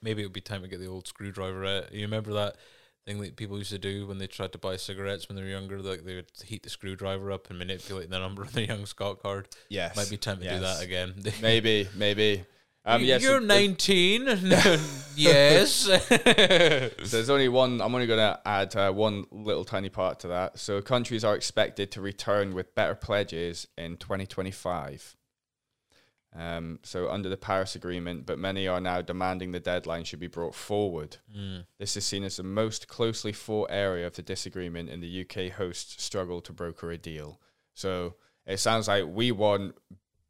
maybe it would be time to get the old screwdriver out. You remember that thing that people used to do when they tried to buy cigarettes when they were younger? Like they would heat the screwdriver up and manipulate the number on the Young Scot card. Yes. Might be time to do that again. Maybe, maybe. Um, yes, You're so- 19. yes. so There's only one. I'm only going to add uh, one little tiny part to that. So countries are expected to return with better pledges in 2025. Um, so under the Paris Agreement, but many are now demanding the deadline should be brought forward. Mm. This is seen as the most closely fought area of the disagreement in the UK hosts struggle to broker a deal. So it sounds like we want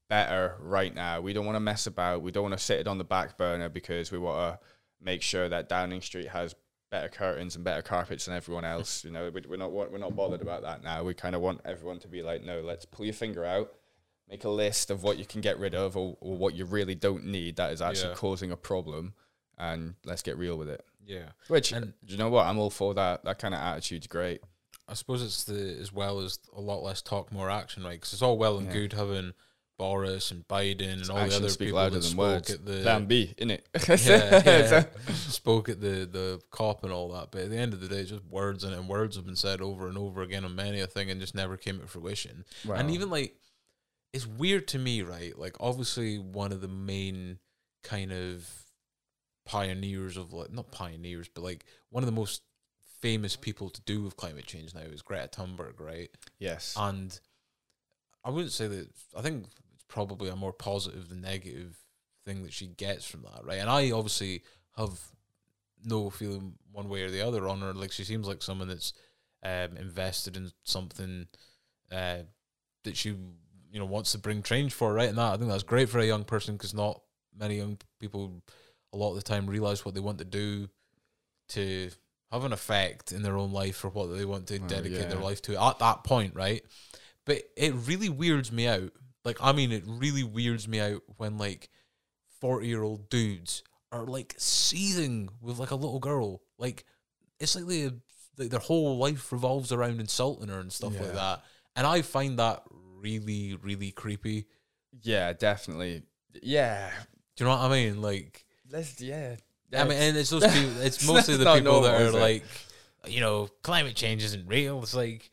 better right now. We don't want to mess about. We don't want to sit it on the back burner because we want to make sure that Downing Street has better curtains and better carpets than everyone else. You know, we, we're not we're not bothered about that now. We kind of want everyone to be like, no, let's pull your finger out. Make a list of what you can get rid of or, or what you really don't need that is actually Yeah. causing a problem and let's get real with it. Yeah. Which And- you know what? I'm all for that. That kind of attitude's great. I suppose it's the as well as a lot less talk, more action, right? Because it's all well and Yeah. good having Boris and Biden and all the other speak people louder that than spoke words. at the Plan B, innit? yeah, yeah, spoke at the the cop and all that. But at the end of the day, it's just words and, and words have been said over and over again on many a thing and just never came to fruition. Wow. And even like, it's weird to me, right? Like, obviously, one of the main kind of pioneers of like not pioneers, but like one of the most famous people to do with climate change now is Greta Thunberg, right? yes. And I wouldn't say that. I think it's probably a more positive than negative thing that she gets from that, right? And I obviously have no feeling one way or the other on her. Like she seems like someone that's um, invested in something uh, that she you know wants to bring change for, right? And that I think that's great for a young person because not many young people a lot of the time realize what they want to do to have an effect in their own life or what they want to Oh, dedicate their life to at that point, right? But it really weirds me out. Like, I mean, it really weirds me out when like forty year old dudes are like seething with like a little girl. Like, it's like they like their whole life revolves around insulting her and stuff like that. And I find that really, really creepy. yeah, definitely. Yeah. Do you know what I mean? Like, Let's yeah. I mean, and it's those people. It's mostly the people that are like, you know, climate change isn't real. It's like,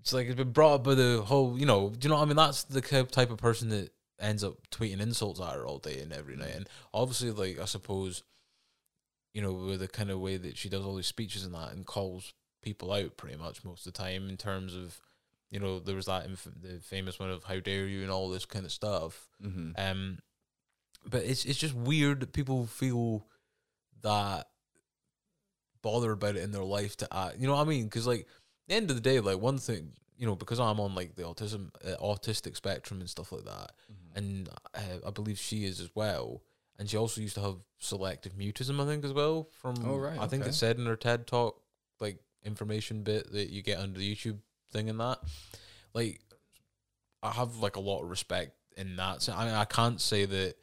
it's like it's been brought up by the whole. You know, do you know? what I mean, that's the type of person that ends up tweeting insults at her all day and every night. And obviously, like I suppose, you know, with the kind of way that she does all these speeches and that, and calls people out pretty much most of the time in terms of, you know, there was that inf- the famous one of "How dare you" and all this kind of stuff. Mm-hmm. Um, but it's it's just weird that people feel that bothered about it in their life to act. You know what I mean? Because like at the end of the day, like one thing, you know, because I'm on like the autism uh, autistic spectrum and stuff like that, and uh, I believe she is as well. And she also used to have selective mutism, I think, as well. From Oh, right, I think it said in her TED talk, like information bit that you get under the YouTube thing and that. Like, I have like a lot of respect in that. So I mean, I can't say that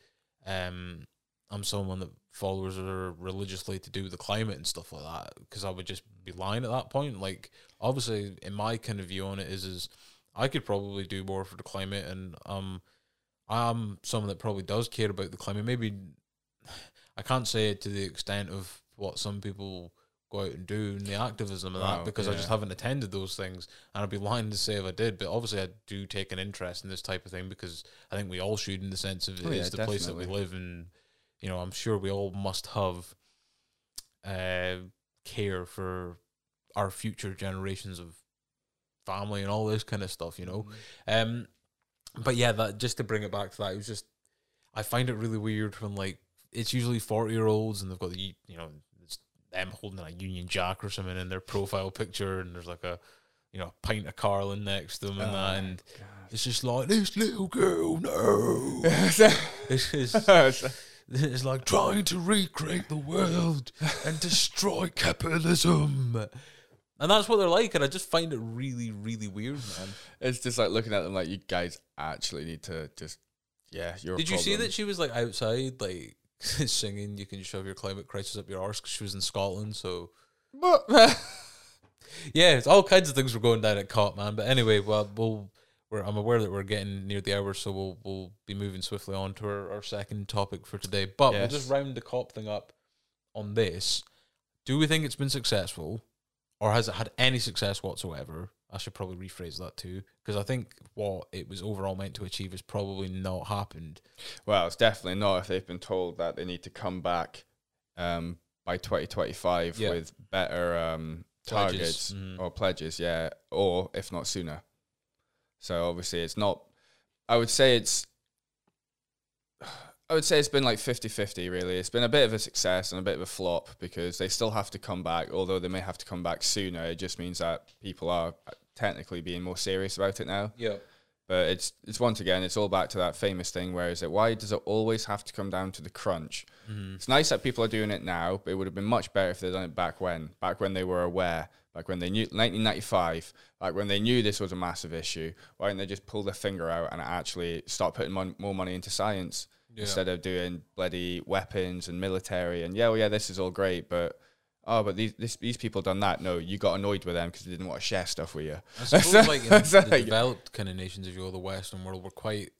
um, I'm someone that followers are religiously to do with the climate and stuff like that because I would just be lying at that point. Like, obviously, in my kind of view on it is, is I could probably do more for the climate, and um, I'm someone that probably does care about the climate. Maybe I can't say it to the extent of what some people go out and do in the activism and that because I just haven't attended those things, and I'd be lying to say if I did. But obviously, I do take an interest in this type of thing because I think we all should, in the sense of Oh, it yeah, is the place that we live, and you know, I'm sure we all must have uh, care for our future generations of family and all this kind of stuff. You know, um, but yeah, that just to bring it back to that, it was just I find it really weird when like it's usually forty year olds and they've got the you know them holding a Union Jack or something in their profile picture, and there's like a you know pint of Carling next to them and oh that, and it's just like this little girl, no, it's just, it's like trying to recreate the world and destroy capitalism. And that's what they're like, and I just find it really, really weird, man. it's just like looking at them like you guys actually need to just yeah. You're. a Did you see that she was like outside, like singing "You Can Shove Your Climate Crisis Up Your Arse" because she was in Scotland? So but, yeah, it's all kinds of things were going down at COP, man. But anyway, well, we'll. We're, I'm aware that we're getting near the hour, so we'll we'll be moving swiftly on to our, our second topic for today. But we'll just round the COP thing up on this. Do we think it's been successful, or has it had any success whatsoever? I should probably rephrase that too, because I think what it was overall meant to achieve has probably not happened. Well, it's definitely not if they've been told that they need to come back um, by 2025 Yeah. with better um, targets Mhm. or pledges, yeah, or if not sooner. So obviously, it's not. I would say it's. I would say it's been like 50 50, really. It's been a bit of a success and a bit of a flop because they still have to come back, although they may have to come back sooner. It just means that people are technically being more serious about it now. Yeah. But it's it's once again, it's all back to that famous thing. Where is it? Why does it always have to come down to the crunch? Mm-hmm. It's nice that people are doing it now, but it would have been much better if they'd done it back when, back when they were aware, back when they knew 1995, like when they knew this was a massive issue. Why didn't they just pull their finger out and actually start putting mon- more money into science Yeah. instead of doing bloody weapons and military? And yeah, well, yeah, this is all great, but oh, but these this, these people done that. No, you got annoyed with them because they didn't want to share stuff with you. I suppose like in the developed kind of nations, if you will, the Western world, we're quite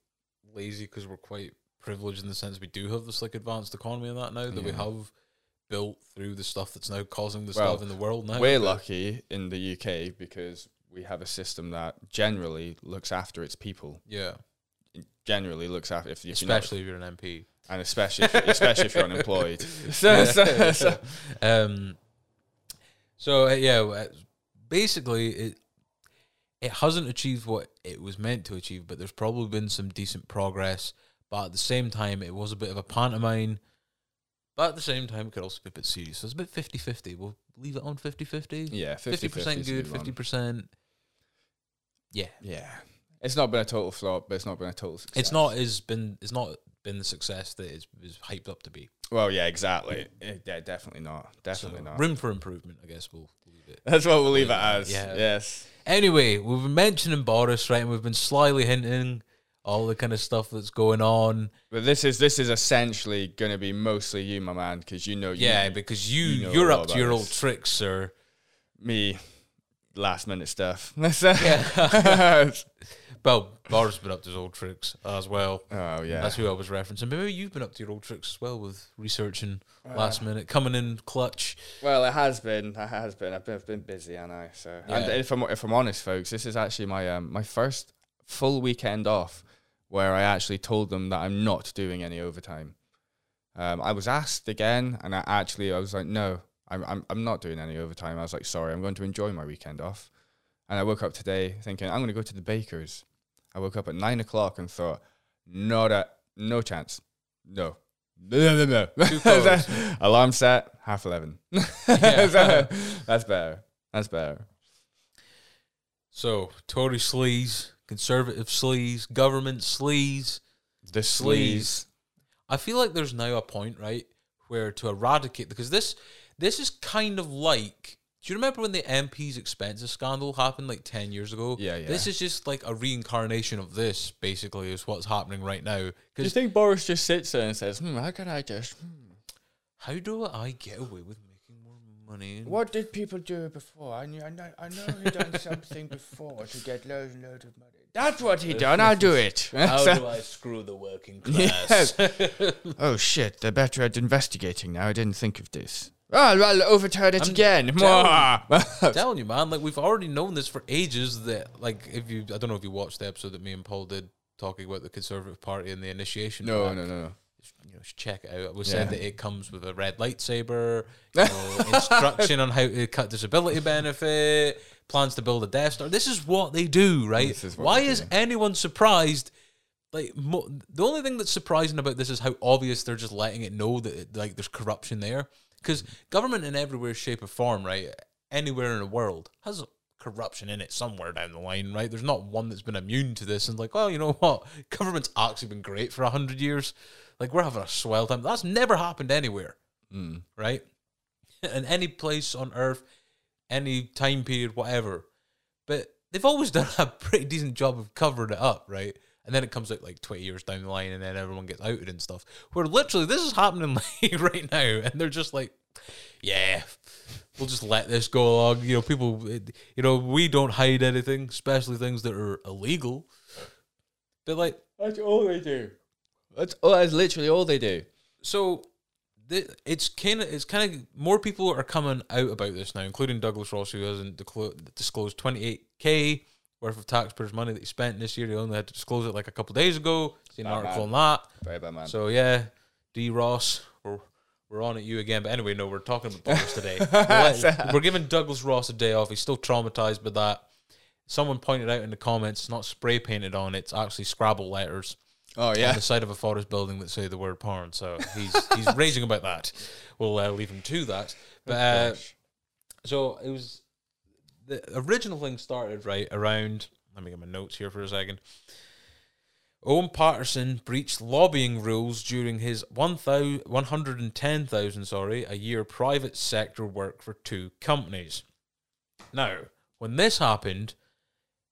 lazy because we're quite privileged in the sense we do have this like advanced economy and that now that we mm. have built through the stuff that's now causing the Well, stuff in the world now. We're lucky in the UK because we have a system that generally looks after its people. Yeah, Generally looks after if, if you're not- especially if you're an MP. And especially if, especially if you're unemployed. So, so, so- um, so uh, yeah, uh, basically it it hasn't achieved what it was meant to achieve, but there's probably been some decent progress. But at the same time, it was a bit of a pantomime. But at the same time, it could also be a bit serious. So it's a bit 50-50. We'll leave it on 50-50. yeah, 50 50% good, 50%. Yeah. Yeah, it's not been a total flop, but it's not been a total. Success. It's not as been it's not been the success that it's, it's hyped up to be. Well, yeah, exactly. Eh, yeah, definitely not. Definitely So, not. Room for improvement, I guess we'll leave it. That's what we'll leave it as. Yeah. Yes. Anyway, we've been mentioning Boris, right? And we've been slyly hinting all the kind of stuff that's going on. But this is this is essentially going to be mostly you, my man, because you know. you- Yeah, because you, you know you are up to your this. old tricks, sir. me, last minute stuff. Yeah. Well, Boris has been up to his old tricks as well. Oh yeah. That's who I was referencing. Maybe you've been up to your old tricks as well with researching Uh, last minute, coming in clutch. Well, it has been. It has been. I've been, I've been busy, and I. So, and if I'm if I'm honest, folks, this is actually my um my first full weekend off, where I actually told them that I'm not doing any overtime. Um, I was asked again, and I actually I was like, no, I'm I'm I'm not doing any overtime. I was like, sorry, I'm going to enjoy my weekend off. And I woke up today thinking I'm going to go to the baker's. I woke up at nine o'clock and thought, not a no chance, no. No, no, no, Alarm set, half 11. Yeah. That's better. That's better. So, Tory sleaze, conservative sleaze, government sleaze. The sleaze. I feel like there's now a point, right, where to eradicate because this this is kind of like do you remember when the MP's expenses scandal happened like ten years ago? Yeah, yeah. This is just like a reincarnation of this, basically, is what's happening right now. Do you think Boris just sits there and says, hmm, how can I just. hmm, how do I get away with making more money? What did people do before? I knew, I know, I know he done something before to get loads and loads of money. That's what he done. I'll do it. How do I screw the working class? oh shit! They're better at investigating now. I didn't think of this. Ah, oh, I'll overturn it I'm again. I'm telling you, man. Like we've already known this for ages. That like if you, I don't know if you watched the episode that me and Paul did talking about the Conservative Party and the initiation. no, pack. no, no, no. You know, check it out. We Yeah. said that it comes with a red lightsaber, you know, instruction on how to cut disability benefit, plans to build a Death Star. This is what they do, right? This is what Why is do. anyone surprised? Like mo- the only thing that's surprising about this is how obvious they're just letting it know that it, like there's corruption there. Because government in everywhere, shape, or form, right, anywhere in the world has corruption in it somewhere down the line, right? There's not one that's been immune to this and like, well, you know what, government's actually been great for a hundred years. Like we're having a swell time. That's never happened anywhere, Mm. right? in any place on earth, any time period, whatever. But they've always done a pretty decent job of covering it up, right? And then it comes out like 20 years down the line and then everyone gets outed and stuff. Where literally this is happening like right now. And they're just like, yeah, we'll just let this go along. You know, people, it- you know, we don't hide anything, especially things that are illegal. But like, That's all they do. That's, oh, that's literally all they do. so it's kind of it's kind of more people are coming out about this now, including Douglas Ross, who hasn't disclosed 28k worth of taxpayers' money that he spent this year. He only had to disclose it like a couple of days ago. Seen an article man. on that. Very bad man. So yeah, D Ross, we're we're on at you again. But anyway, no, we're talking about Boris today. We're, we're giving Douglas Ross a day off. He's still traumatized by that. Someone pointed out in the comments, it's not spray painted on, it's actually Scrabble letters oh on yeah. the side of a forest building that say the word porn. So he's he's raging about that. We'll uh, leave him to that. But uh, so it was the original thing started right around. Let me get my notes here for a second. Owen Paterson breached lobbying rules during his 1,000 110,000 sorry a year private sector work for two companies. Now, when this happened,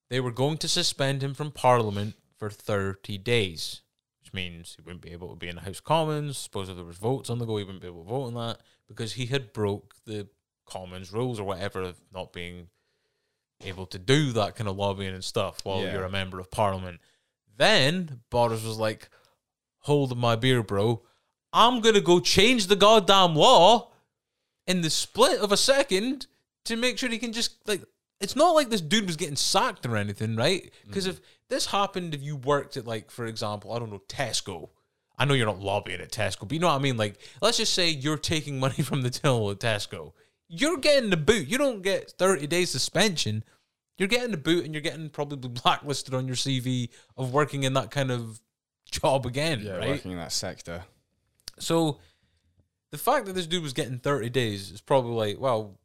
they were going to suspend him from Parliament for 30 days, which means he wouldn't be able to be in the House of Commons. Suppose if there was votes on the go, he wouldn't be able to vote on that because he had broke the Commons rules or whatever of not being able to do that kind of lobbying and stuff while Yeah. you're a member of Parliament. Then Boris was like, "Hold my beer, bro. I'm gonna go change the goddamn law in the split of a second to make sure he can just like." It's not like this dude was getting sacked or anything, right? Because mm-hmm. if this happened, if you worked at like, for example, I don't know, Tesco. I know you're not lobbying at Tesco, but you know what I mean. Like, let's just say you're taking money from the till at Tesco. You're getting the boot. You don't get 30 days suspension. You're getting the boot, and you're getting probably blacklisted on your CV of working in that kind of job again, Yeah, right? working in that sector. So the fact that this dude was getting 30 days is probably like, well,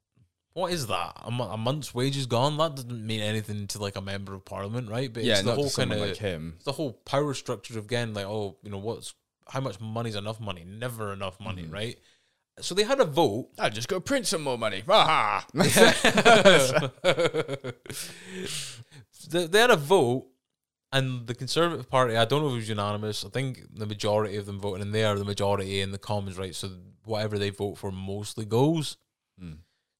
what is that? A, mo- a month's wages gone? That doesn't mean anything to like a member of parliament, right? But yeah, it's the not whole kind like him. it's the whole power structure of again, like, oh, you know, what's how much money's enough money? Never enough money, Mm-hmm. right? So they had a vote. I'll just go print some more money. They, they had a vote, and the Conservative Party, I don't know if it was unanimous. I think the majority of them voted, and they are the majority in the Commons, right? So whatever they vote for mostly goes. Hmm.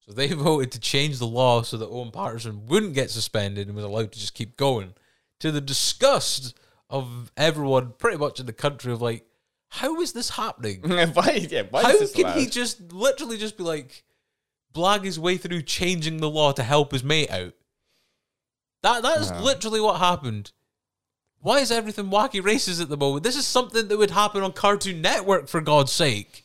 So they voted to change the law so that Owen Paterson wouldn't get suspended and was allowed to just keep going, to the disgust of everyone, pretty much in the country, of like, how is this happening? why? Yeah, why How is this can allowed? he just literally just be like blag his way through changing the law to help his mate out? That that is Yeah. literally what happened. Why is everything wacky races at the moment? This is something that would happen on Cartoon Network for God's sake.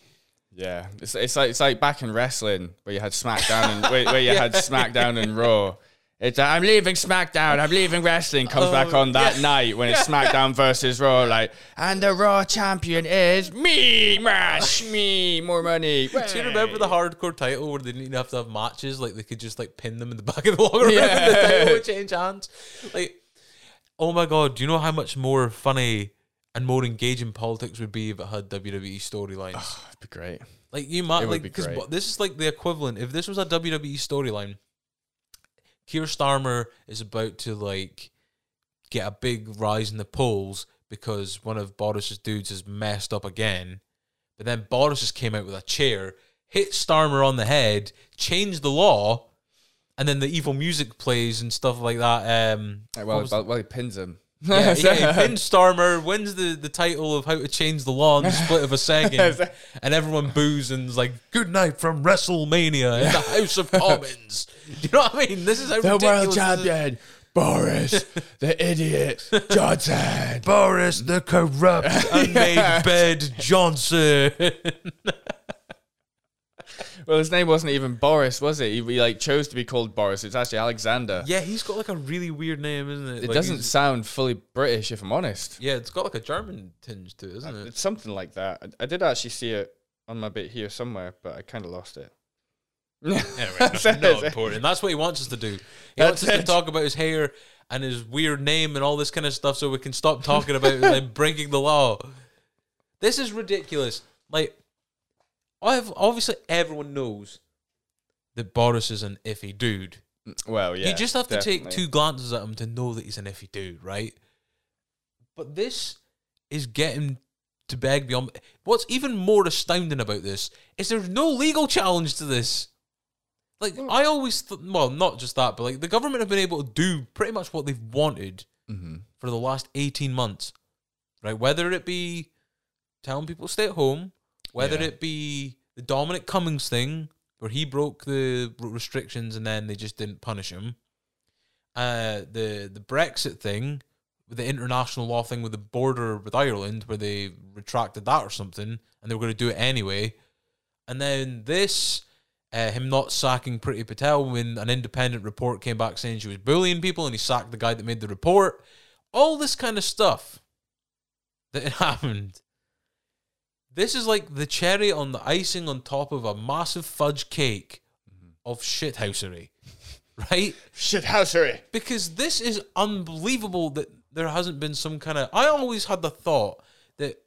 Yeah, it's it's like it's like back in wrestling where you had SmackDown and where, where you had SmackDown and Raw. It's like, I'm leaving SmackDown. I'm leaving wrestling. Comes Oh, back on that yeah. night when it's SmackDown versus Raw. Like, and the Raw champion is me, mash me, more money. Do you remember the hardcore title where they didn't even have to have matches? Like they could just like pin them in the back of the locker room Yeah. and the title would change hands. Like, oh my god, do you know how much more funny and more engaging politics would be if it had WWE storylines? Ah, it'd be great. Like you might It like because this is like the equivalent. If this was a WWE storyline, Keir Starmer is about to like get a big rise in the polls because one of Boris's dudes has messed up again. But then Boris just came out with a chair, hit Starmer on the head, changed the law, and then the evil music plays and stuff like that. Um, well, well, well, he pins him. Yeah, yeah, Starmer, wins the, the title of how to change the law in the split of a second, and everyone boos and is like, "Good night from WrestleMania in the House of Commons." Do you know what I mean? This is how the world champion, Boris, the idiot, Johnson. Boris the corrupt, unmade bed Johnson. Well, his name wasn't even Boris, was it? He, he, like chose to be called Boris. It's actually Alexander. yeah, he's got like a really weird name, isn't it? It Like, doesn't sound fully British, if I'm honest. Yeah, it's got like a German tinge to it, isn't it? It's something like that. I, I did actually see it on my bit here somewhere, but I kind of lost it. Anyway, no, not important. That's what he wants us to do. He wants us to talk about his hair and his weird name and all this kind of stuff so we can stop talking about them breaking the law. This is ridiculous. Like, I've obviously everyone knows that Boris is an iffy dude. Well, yeah. you just have to take two glances at him to know that he's an iffy dude, right? But this is getting to beg beyond. What's even more astounding about this is there's no legal challenge to this. Like I always, th- well, not just that, but like the government have been able to do pretty much what they've wanted Mhm. for the last eighteen months, right? Whether it be telling people to stay at home, Whether Yeah. it be the Dominic Cummings thing, where he broke the restrictions and then they just didn't punish him. Uh, the the Brexit thing, with the international law thing with the border with Ireland, where they retracted that or something, and they were going to do it anyway. And then this, uh, him not sacking Priti Patel when an independent report came back saying she was bullying people, and he sacked the guy that made the report. All this kind of stuff that had happened. This is like the cherry on the icing on top of a massive fudge cake mm-hmm. of shithousery, right? Shithousery. because this is unbelievable that there hasn't been some kind of. I always had the thought that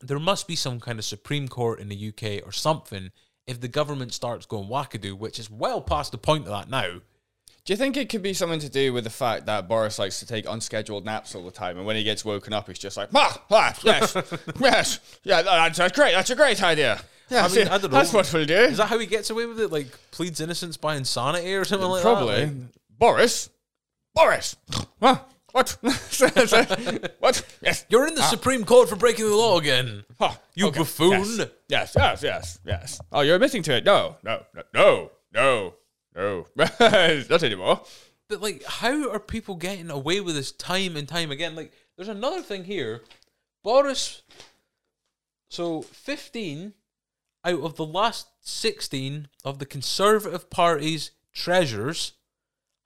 there must be some kind of Supreme Court in the UK or something if the government starts going wackadoo, which is well past the point of that now. Do you think it could be something to do with the fact that Boris likes to take unscheduled naps all the time, and when he gets woken up, he's just like, ah, ah yes, yes, yeah, that's, that's great. That's a great idea. Yeah, I mean, I don't know. That's what we'll do. Is that how he gets away with it? Like pleads innocence by insanity or something like Probably. that? Like, Boris, Boris, huh? What? what? Yes. You're in the Supreme Court for breaking the law again. Huh, You okay, buffoon. Yes. yes, yes, yes, yes. Oh, you're admitting to it? No, no, no, no, no, no. Oh. Not anymore. But like, how are people getting away with this time and time again? Like, there's another thing here. Boris. So, 15 out of the last 16 of the Conservative Party's treasures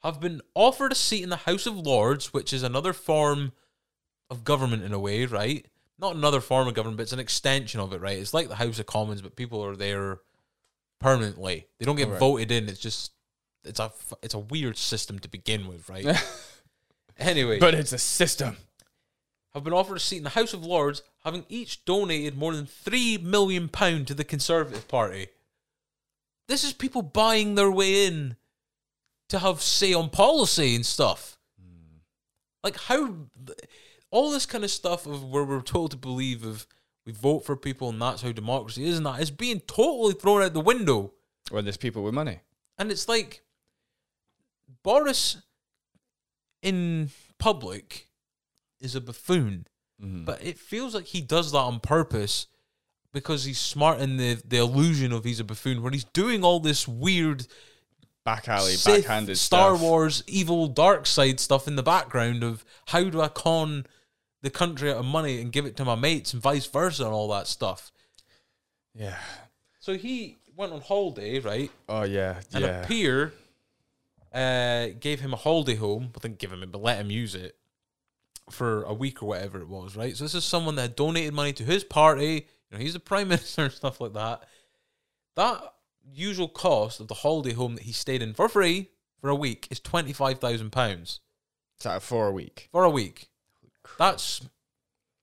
have been offered a seat in the House of Lords, which is another form of government in a way, right? Not another form of government, but it's an extension of it, right? It's like the House of Commons, but people are there permanently. They don't get Right. voted in. It's just it's a it's a weird system to begin with, right? anyway, But it's a system. have been offered a seat in the House of Lords, having each donated more than three million pound to the Conservative Party. This is people buying their way in to have say on policy and stuff. Hmm. Like how all this kind of stuff of where we're told to believe of we vote for people and that's how democracy is and that is being totally thrown out the window. When there's people with money. And it's like Boris in public is a buffoon, mm-hmm. but it feels like he does that on purpose because he's smart in the, the illusion of he's a buffoon, where he's doing all this weird Back alley, Sith, backhanded Star stuff. Wars, evil, dark side stuff in the background of how do I con the country out of money and give it to my mates and vice versa and all that stuff. Yeah. So he went on holiday, right? Oh yeah. and yeah. a peer uh, gave him a holiday home. But didn't give him it, but let him use it for a week or whatever it was. Right. So this is someone that had donated money to his party. You know, he's the prime minister and stuff like that. That usual cost of the holiday home that he stayed in for free for a week is twenty five thousand pounds It's out for a week. for a week. That's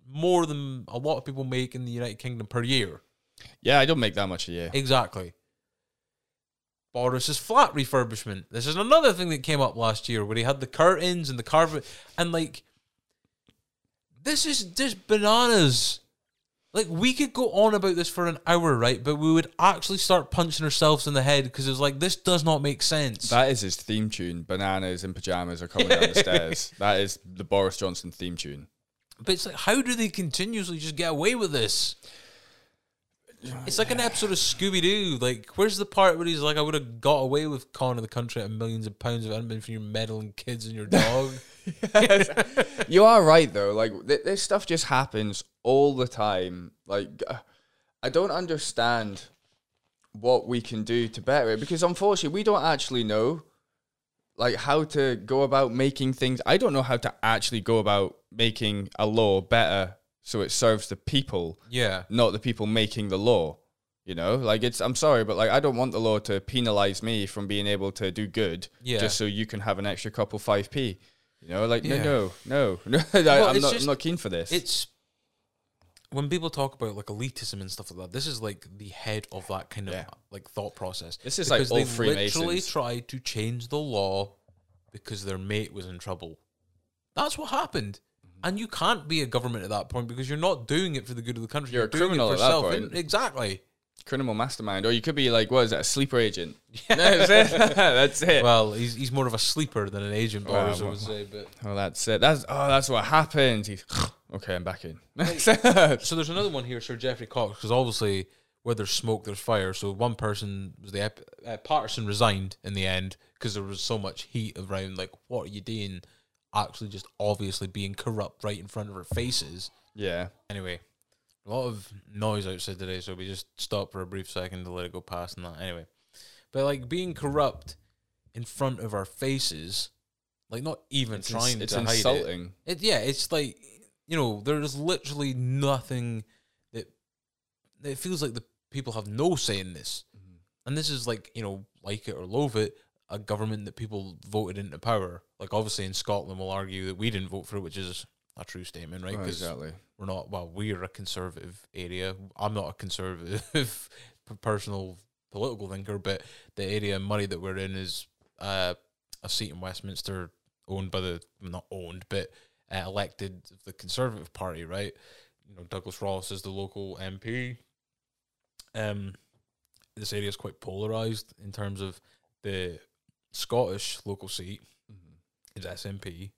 more than a lot of people make in the United Kingdom per year. Yeah, I don't make that much a year. Exactly. Boris's flat refurbishment. This is another thing that came up last year where he had the curtains and the carpet and like this is just bananas. Like we could go on about this for an hour, right? But we would actually start punching ourselves in the head because it's like this does not make sense. That is his theme tune. Bananas and pajamas are coming down the stairs. That is the Boris Johnson theme tune. But it's like, how do they continuously just get away with this? It's like an episode of Scooby Doo. Like, where's the part where he's like, I would have got away with conning the country at millions of pounds if it hadn't been for your meddling kids and your dog. You are right though. Like th- this stuff just happens all the time. Like I don't understand what we can do to better it because unfortunately we don't actually know like how to go about making things. I don't know how to actually go about making a law better so it serves the people, yeah. not the people making the law. You know, like it's. I'm sorry, but like I don't want the law to penalize me from being able to do good, Yeah. just so you can have an extra couple five p. You know, like Yeah. no, no, no, no. Well, I'm not. just- I'm not keen for this. It's when people talk about like elitism and stuff like that. This is like the head of that kind of Yeah. like thought process. This is like Because all they literally tried to change the law because their mate was in trouble. That's what happened. And you can't be a government at that point because you're not doing it for the good of the country. You're a doing it criminal at that point. Exactly. criminal mastermind, or you could be like, what is that? A sleeper agent. That's it. that's it. Well, he's he's more of a sleeper than an agent, Boris, I well, would say. But oh, that's it. That's oh, that's what happens. He's Okay, I'm back in. So there's another one here, Sir Geoffrey Cox, because obviously where there's smoke, there's fire. So one person was the uh, Paterson resigned in the end because there was so much heat around. Like, what are you doing? Actually, just obviously being corrupt right in front of our faces. yeah. Anyway, a lot of noise outside today, so we just stopped for a brief second to let it go past and that. Anyway, but like being corrupt in front of our faces, like not even It's, trying ins- it's to hide insulting. It yeah, it's like you know, there's literally nothing that it feels like the people have no say in this. Mm-hmm. And this is like, you know, like it or loathe it, a government that people voted into power. Like obviously in Scotland we'll argue that we didn't vote for it, which is a true statement, right? Oh, exactly. we're not well, we're a conservative area. I'm not a conservative personal political thinker, but the area of Moray that we're in is uh, a seat in Westminster owned by the not owned, but uh, elected the Conservative Party, right? You know, Douglas Ross is the local MP. Um, this area is quite polarized in terms of the Scottish local seat is SNP,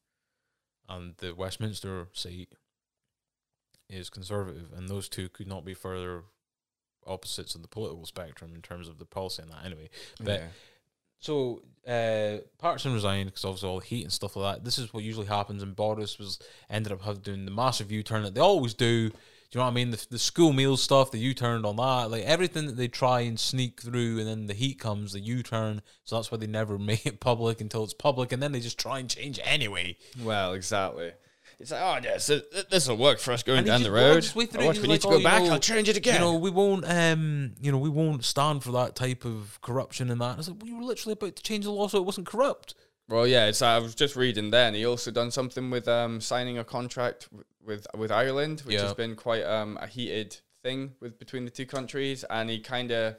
and the Westminster seat is Conservative, and those two could not be further opposites of the political spectrum in terms of the policy and that. Anyway, but Yeah. so uh, Paterson resigned because obviously all the heat and stuff like that. This is what usually happens, and Boris was ended up having doing the massive U turn that they always do. Do you know what I mean? The, the school meal stuff, the U turned on that, like everything that they try and sneak through, and then the heat comes, the U turn. So that's why they never make it public until it's public, and then they just try and change it anyway. Well, exactly. It's like, oh, yes, this will work for us going And down the road. just wait through Oh, it, what, he's we need to oh, go you back. know- I'll change it again. You know, we won't, um, you know, we won't stand for that type of corruption and that. I was like, we were literally about to change the law so it wasn't corrupt. Well, yeah, it's, I was just reading then. He also done something with um, signing a contract with with Ireland, which Yeah. has been quite um, a heated thing with between the two countries. And he kind of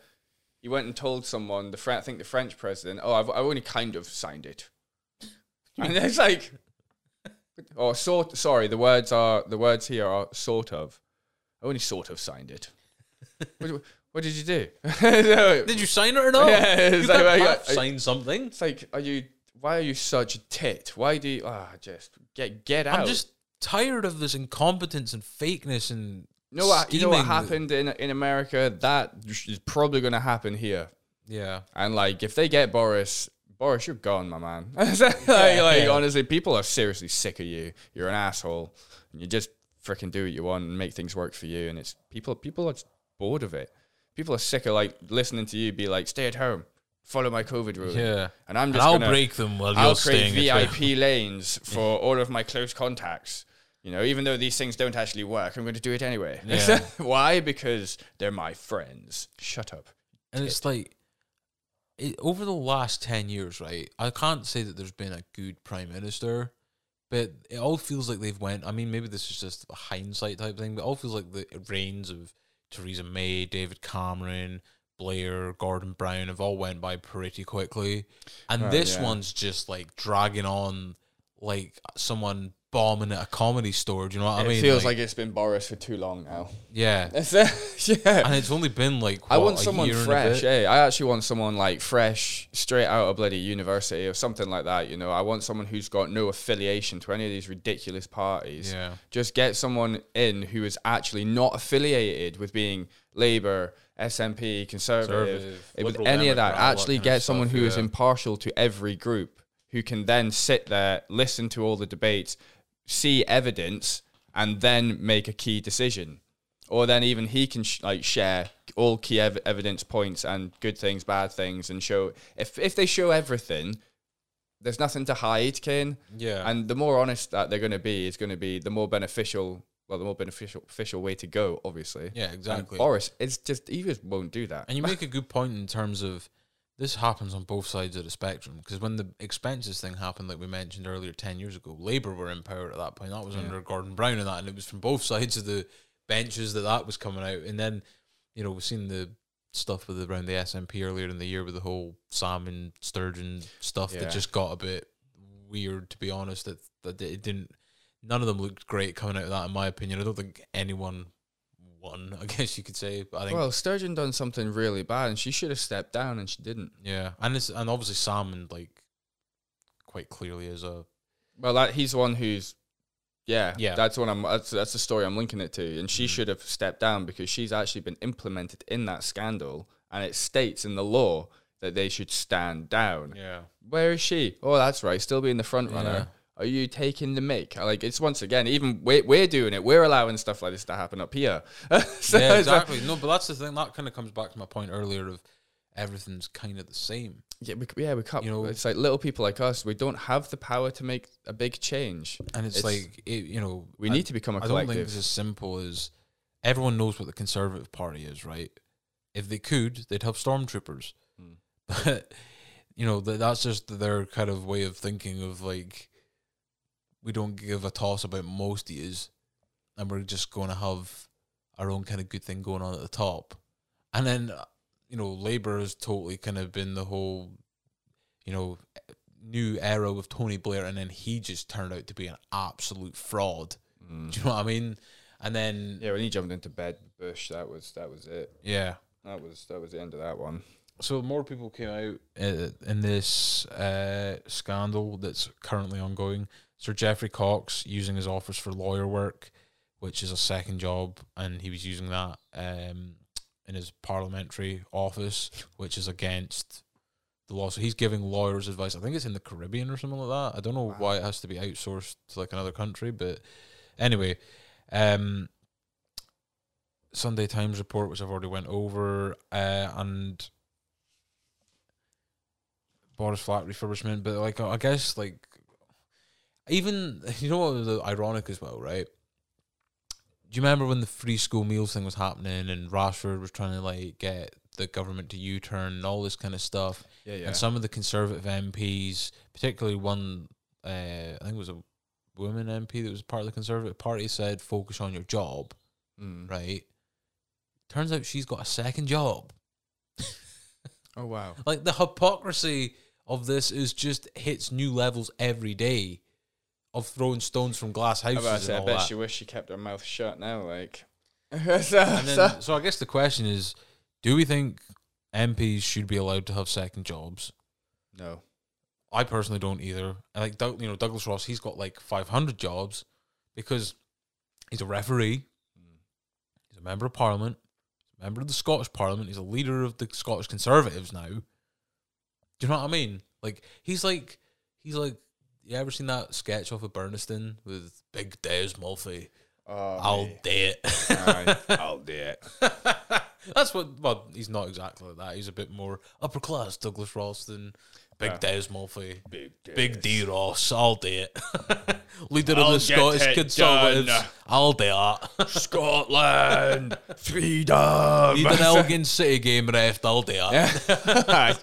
he went and told someone, the Fre- I think the French president, oh, I've, I've only kind of signed it. and it's like, oh, sort. Sorry, the words are the words here are sort of. I only sort of signed it. what, what did you do? No, Did you sign it or not? Yeah, you can't like, I- I- something. It's like, are you? Why are you such a tit? Why do you? Ah, just get get out. I'm just tired of this incompetence and fakeness and You know what? You know what happened in in America? That is probably going to happen here. Yeah, And like, if they get Boris, Boris, you're gone, my man. like, like, honestly, people are seriously sick of you. You're an asshole. And you just freaking do what you want and make things work for you. And it's people. People are just bored of it. People are sick of like listening to you be like, stay at home, follow my COVID ruling. yeah. And I'm And just I'll gonna, break them while I'll you're create staying. at home. VIP lanes for all of my close contacts. You know, even though these things don't actually work, I'm going to do it anyway. Yeah. Why? Because they're my friends. Shut up. And it's like, it, over the last 10 years, right, I can't say that there's been a good prime minister, but it all feels like they've went, I mean, maybe this is just a hindsight type thing, but it all feels like the reigns of Theresa May, David Cameron, Blair, Gordon Brown have all went by pretty quickly. And this yeah. one's just like dragging on like someone bombing at a comedy store. Do you know what I mean? it feels like, it's been Boris for too long now. yeah. yeah. And it's only been like, I want someone fresh. bit? Yeah, I actually want someone like fresh, straight out of bloody university or something like that. You know, I want someone who's got no affiliation to any of these ridiculous parties. Yeah. Just get someone in who is actually not affiliated with being Labour, SNP, Conservative, eh, with any of that. Democrat, all that Actually, kind get someone stuff, who is yeah. impartial to every group, who can then sit there, listen to all the debates, see evidence, and then make a key decision. Or then even he can sh- like share all key ev- evidence points and good things, bad things, and show if if they show everything, there's nothing to hide, Kane. Yeah. And the more honest that they're going to be, is going to be the more beneficial. Well, the more beneficial official way to go, obviously. Yeah, And exactly. Boris, it's just he just won't do that. And you make a good point in terms of this happens on both sides of the spectrum because when the expenses thing happened, like we mentioned earlier, ten years ago, Labour were in power at that point. That was under Gordon Brown and that, and it was from both sides of the benches that that was coming out. And then, you know, we've seen the stuff with around the SNP earlier in the year with the whole Salmond sturgeon stuff Yeah. that just got a bit weird. To be honest, that that it didn't. None of them looked great coming out of that, in my opinion. I don't think anyone won. I guess you could say. I think Well, Sturgeon done something really bad, and she should have stepped down, and she didn't. Yeah, and it's and obviously Salmond like quite clearly is a Well, that he's the one who's Yeah, Yeah. That's what I'm. That's that's the story I'm linking it to, and Mm. she should have stepped down because she's actually been implemented in that scandal, and it states in the law that they should stand down. Yeah. Where is she? Oh, that's right, still being the front runner. Yeah. Are you taking the mic? Like it's once again, even we're, we're doing it. We're allowing stuff like this to happen up here. So yeah, it's like- exactly. No, but that's the thing. That kind of comes back to my point earlier of everything's kind of the same. yeah, we, yeah, we can't. You know- it's like little people like us. We don't have the power to make a big change. And it's, It's- like, it, you know, We I- need to become a I don't think it's as simple as everyone knows what the Conservative Party is, right? If they could, they'd have stormtroopers. Hmm. But, you know, that that's just their kind of way of thinking of like, we don't give a toss about most is, and we're just going to have our own kind of good thing going on at the top. And then, uh, you know, Labour has totally kind of been the whole, you know, new era with Tony Blair, and then he just turned out to be an absolute fraud. Mm. Do you know what I mean? And then Yeah, when he jumped into bed, Bush, that was that was it. yeah. That was that was the end of that one. So more people came out uh, in this uh, scandal that's currently ongoing. Sir Geoffrey Cox using his office for lawyer work, which is a second job, and he was using that um, in his parliamentary office, which is against the law. So he's giving lawyers advice. I think it's in the Caribbean or something like that. I don't know why it has to be outsourced to like another country, but anyway, um, Sunday Times report, which I've already went over, uh, and Boris flat refurbishment. But like, I guess like even you know what was ironic as well, right? Do you remember when the free school meals thing was happening and Rashford was trying to like get the government to U turn and all this kind of stuff? Yeah, yeah. And some of the Conservative MPs, particularly one, uh, I think it was a woman MP that was part of the Conservative Party, said, "Focus on your job." Mm. Right? Turns out she's got a second job. Oh wow. Like the hypocrisy of this is just hits new levels every day. Of throwing stones from glass houses and say, I bet that. she wished she kept her mouth shut now. Like, and then, so I guess the question is, do we think MPs should be allowed to have second jobs? no. I personally don't either. I like you know Douglas Ross. He's got like 500 jobs because he's a referee. He's a member of Parliament. He's a member of the Scottish Parliament. He's a leader of the Scottish Conservatives now. Do you know what I mean? Like he's like he's like. You ever seen that sketch off of Burnistoun with Big Des Mulphy? Oh, I'll mate. do it. Aye, I'll do it. That's what. Well, he's not exactly like that. He's a bit more upper class Douglas Ross than Big Yeah. Des Mulphy. Big, Big D Ross, I'll do it. Leader I'll of the Scottish Conservatives. I'll do that. Scotland, freedom. Need an Elgin City game ref, I'll do that.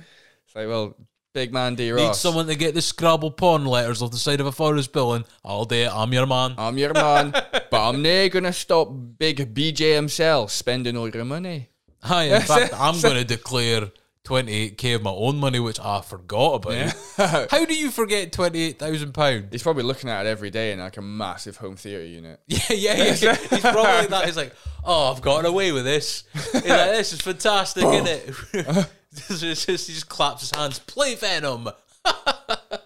it's like, well, big man D Ross. Need someone to get the Scrabble pawn letters off the side of a forest building, I'll do it. I'm your man. I'm your man, but I'm not gonna stop Big BJ himself spending all your money. Hi, in fact, I'm going to declare 28k of my own money, which I forgot about. How do you forget £28,000? He's probably looking at it every day in like a massive home theater unit. Yeah, yeah, yeah. yeah. He's probably like that. He's like, oh, I've gotten away with this. He's like, this is fantastic, isn't it? It's just- he just claps his hands. Play Venom. if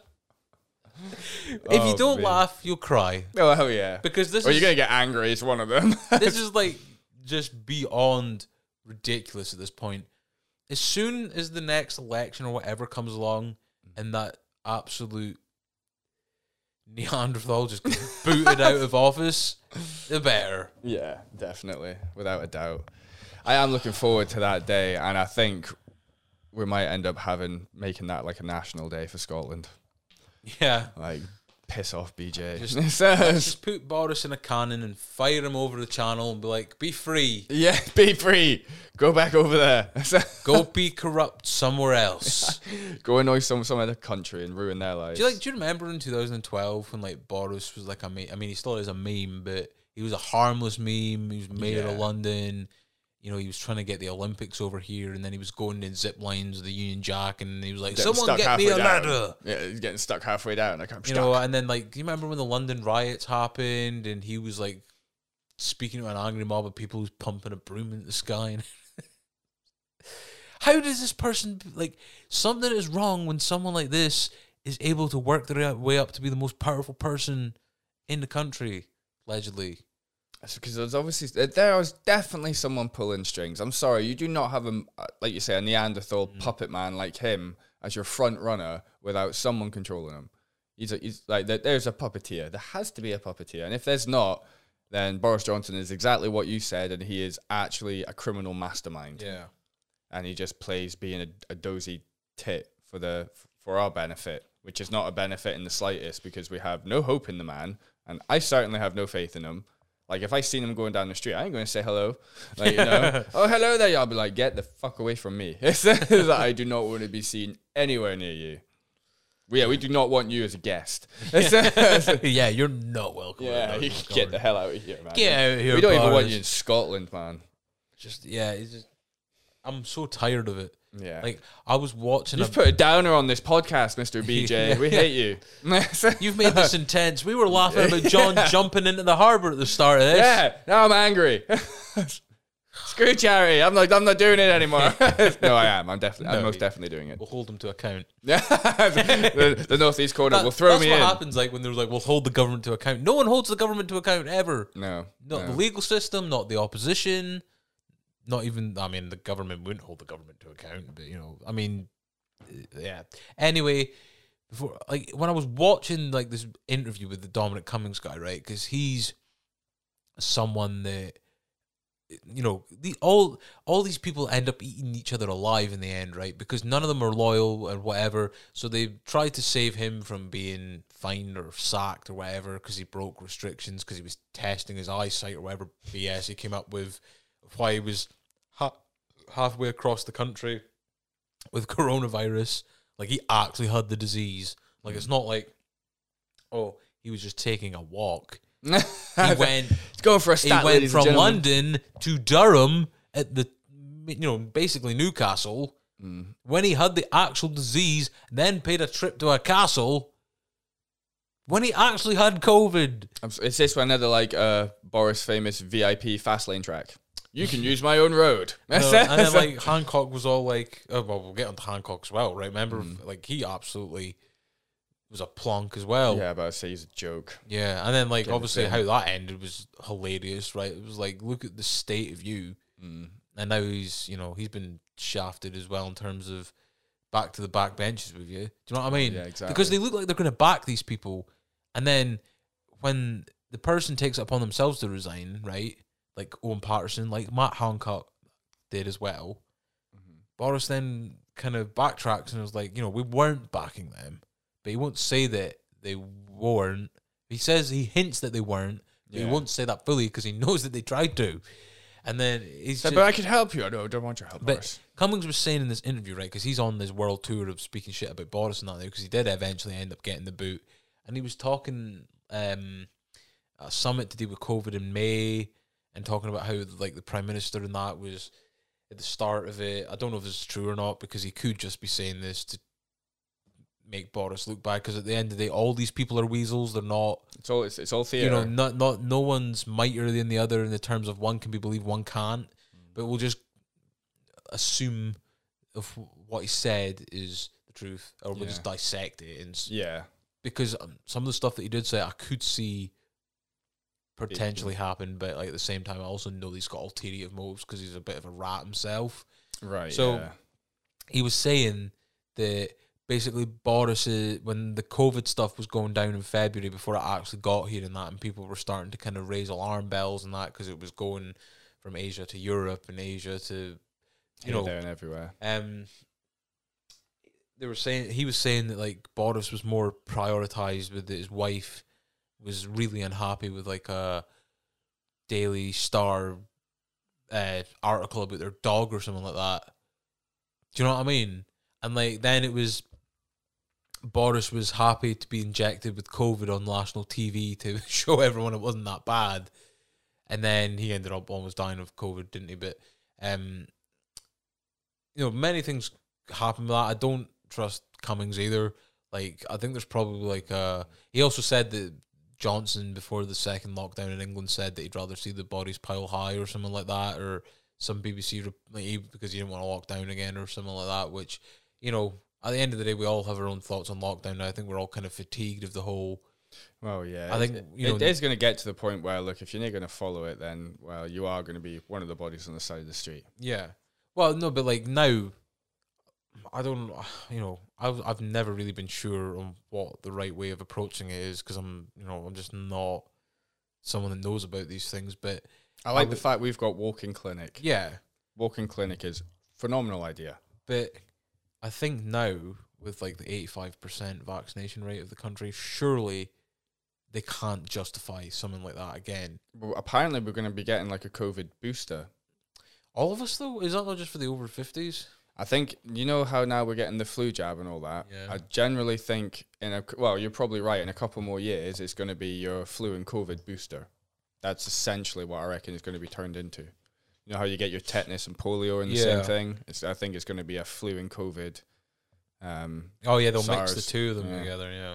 Oh, you don't man. laugh, you'll cry Oh hell yeah! because this Or is you're gonna get angry. It's one of them. this is like just beyond ridiculous at this point. As soon as the next election or whatever comes along, and that absolute Neanderthal just gets booted out of office, the better. Yeah, definitely, without a doubt. I am looking forward to that day, and I think we might end up having making that like a national day for Scotland. Yeah. Like, piss off, BJ. Just- Just put Boris in a cannon and fire him over the channel and be like, be free. yeah, be free. Go back over there. Go be corrupt somewhere else. Go annoy some some other country and ruin their lives. Do you like? Do you remember in 2012 when like Boris was like a meme? I mean, he still is a meme, but he was a harmless meme. He was mayor of London. You know, he was trying to get the Olympics over here, and then he was going in zip lines with the Union Jack, and he was like, Getting "Someone stuck get me a halfway down. ladder." Yeah, he's getting stuck halfway down. Like I'm You stuck. know, and then like, do you remember when the London riots happened, and he was like speaking to an angry mob of people who's pumping a broom in the sky? And How does this person like something is wrong when someone like this is able to work their way up to be the most powerful person in the country, allegedly. Because there's obviously there- was definitely someone pulling strings. I'm sorry, you do not have a uh, like you say a Neanderthal puppet man like him as your front runner without someone controlling him. He's, a, he's like there- there's a puppeteer. There has to be a puppeteer, and if there's not, then Boris Johnson is exactly what you said, and he is actually a criminal mastermind. Yeah. and he just plays being a, a dozy tit for the for our benefit, which is not a benefit in the slightest because we have no hope in the man, and I certainly have no faith in him. Like if I seen him going down the street, I ain't going to say hello. Like you know, oh hello there. I'll be like, get the fuck away from me. It's I do not want to be seen anywhere near you. Yeah, we do not want you as a guest. Yeah, you're not welcome. yeah, you get the hell out of here, man. Get out of here, We don't even want you in Scotland, man. Just yeah, it's just I'm so tired of it. Yeah. Like I was watching. You've a, put a downer on this podcast, Mr. BJ. We hate you. You've made this intense. We were laughing about John jumping into the harbour at the start of this. Yeah, now I'm angry. Screw charity. I'm like, I'm not doing it anymore. no, I am. I'm definitely, I'm most definitely doing it. We'll hold them to account. the, the northeast corner That- will throw that's me what in. happens. Like when they're like, "We'll hold the government to account." No one holds the government to account ever. No, Not no. the legal system, not the opposition, not even. I mean, the government wouldn't hold the government to account, but you know, I mean, uh, yeah. Anyway, before like when I was watching like this interview with the Dominic Cummings guy, right? Because he's someone that you know the all all these people end up eating each other alive in the end right because none of them are loyal or whatever so they tried to save him from being fined or sacked or whatever because he broke restrictions because he was testing his eyesight or whatever bs he came up with why he was ha- halfway across the country with coronavirus like he actually had the disease like it's not like oh he was just taking a walk he went It's going for a he went from. London to Durham at the, you know, basically Newcastle. Mm. When he had the actual disease, then paid a trip to a castle. When he actually had COVID, I'm Is this another like uh, Boris famous VIP fast lane track? You can use my own road. Uh, and then like Hancock was all like, oh, well, we'll get onto Hancock as well, right? Remember, like he absolutely was a plonk as well. yeah, but I'd say he's a joke. Yeah, and then like Get the obviously how that ended was hilarious, right? It was like look at the state of you, Mm. and now he's you know he's been shafted as well in terms of back to the back benches with you. Do you know what I mean? Yeah, exactly. Because they look like they're going to back these people, and then when the person takes it upon themselves to resign, right? Like Owen Paterson, like Matt Hancock did as well. Mm-hmm. Boris then kind of backtracks and was like, you know, we weren't backing them, but he won't say that they weren't. He says he hints that they weren't, but Yeah. he won't say that fully because he knows that they tried to. And then he's So, just, but I could help you. I don't, don't want your help, but Boris. Cummings was saying in this interview, right, because he's on this world tour of speaking shit about Boris and that, there, because he did eventually end up getting the boot, and he was talking um, a summit to do with COVID in May, and talking about how like the prime minister and that was at the start of it. I don't know if this is true or not because he could just be saying this to make Boris look bad. Because at the end of the day, all these people are weasels. They're not It's all it's, it's all theater. you know, not not no one's mightier than the other in the terms of one can be believed, one can't. But we'll just assume of what he said is the truth, or we'll Yeah. just dissect it. And yeah, because um, some of the stuff that he did say, I could see potentially happen, but like at the same time, I also know he's got ulterior motives because he's a bit of a rat himself right. So- yeah. he was saying that basically Boris, uh, when the COVID stuff was going down in February before it actually got here and that, and people were starting to kind of raise alarm bells and that because it was going from Asia to Europe and Asia to, you Here, know, there, and everywhere. um, they were saying he was saying that like Boris was more prioritized with his wife was really unhappy with like a Daily Star uh, article about their dog or something like that. Do you know what I mean? And like then it was Boris was happy to be injected with COVID on national TV to show everyone it wasn't that bad. And then he ended up almost dying of COVID, didn't he? But um you know, many things happen with that. I don't trust Cummings either. Like, I think there's probably like uh he also said that Johnson before the second lockdown in England said that he'd rather see the bodies pile high or something like that, or some BBC like, because he didn't want to lock down again or something like that. Which you know, at the end of the day, we all have our own thoughts on lockdown. Now. I think we're all kind of fatigued of the whole Well, yeah. I think, it, you know- it is going to get to the point where, look, if you're not going to follow it, then well, you are going to be one of the bodies on the side of the street. Yeah. Well, no, but like now, I don't. You know, I've I've never really been sure on what the right way of approaching it is because I'm, you know, I'm just not someone that knows about these things. But I like the fact we've got walking clinic. yeah, Walking clinic is phenomenal idea. but I think now with like the eighty five percent vaccination rate of the country, surely they can't justify something like that again. Well, apparently, we're going to be getting like a COVID booster. All of us though, is that not just for the over fifties? I think you know how now we're getting the flu jab and all that. Yeah. I generally think in a well, you're probably right. In a couple more years, it's going to be your flu and COVID booster. That's essentially what I reckon is going to be turned into. You know how you get your tetanus and polio in the same thing. It's, I think it's going to be a flu and COVID. Um, Oh yeah, they'll mix the two of them yeah. together. Yeah.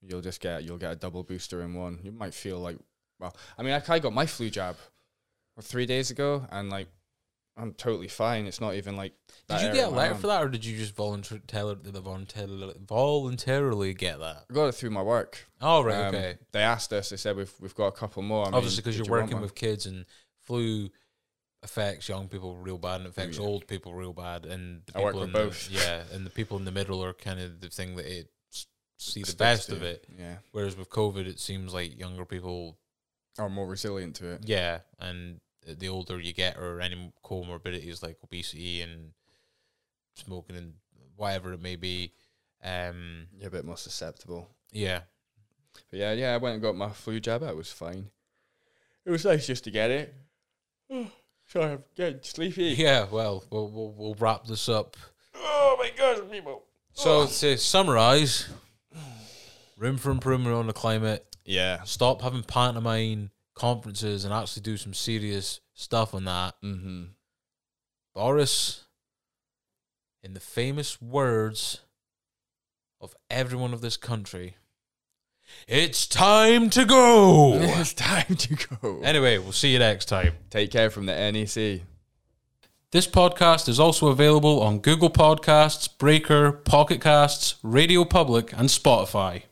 you'll just get you'll get a double booster in one. You might feel like well, I mean, I, I got my flu jab three days ago, and like I'm totally fine. It's not even like. Did you get a letter for that, or did you just voluntarily voluntarily voluntarily get that? I got it through my work. Oh right, Um, okay. They asked us. They said we've we've got a couple more. I Obviously, because you're you working with kids and flu affects young people real bad and affects yeah. old people real bad, and the I work people in the- both. yeah, and the people in the middle are kind of the thing that it see the best to of it. Yeah, Whereas with COVID, it seems like younger people, are more resilient to it. yeah, and the older you get, or any comorbidities like obesity and smoking and whatever it may be, um, You're a bit more susceptible. yeah, But yeah, yeah. I went and got my flu jab. I was fine. It was nice just to get it. Sorry, I'm getting sleepy. yeah. Well, we'll we'll, we'll wrap this up. Oh my god, people. So to summarize, room for improvement on the climate. Yeah. Stop having pantomime conferences and actually do some serious stuff on that. Mm-hmm. Boris, in the famous words of everyone of this country, it's time to go. it's time to go. anyway, we'll see you next time. Take care from the NEC. This podcast is also available on Google Podcasts, Breaker, Pocket Casts, Radio Public, and Spotify.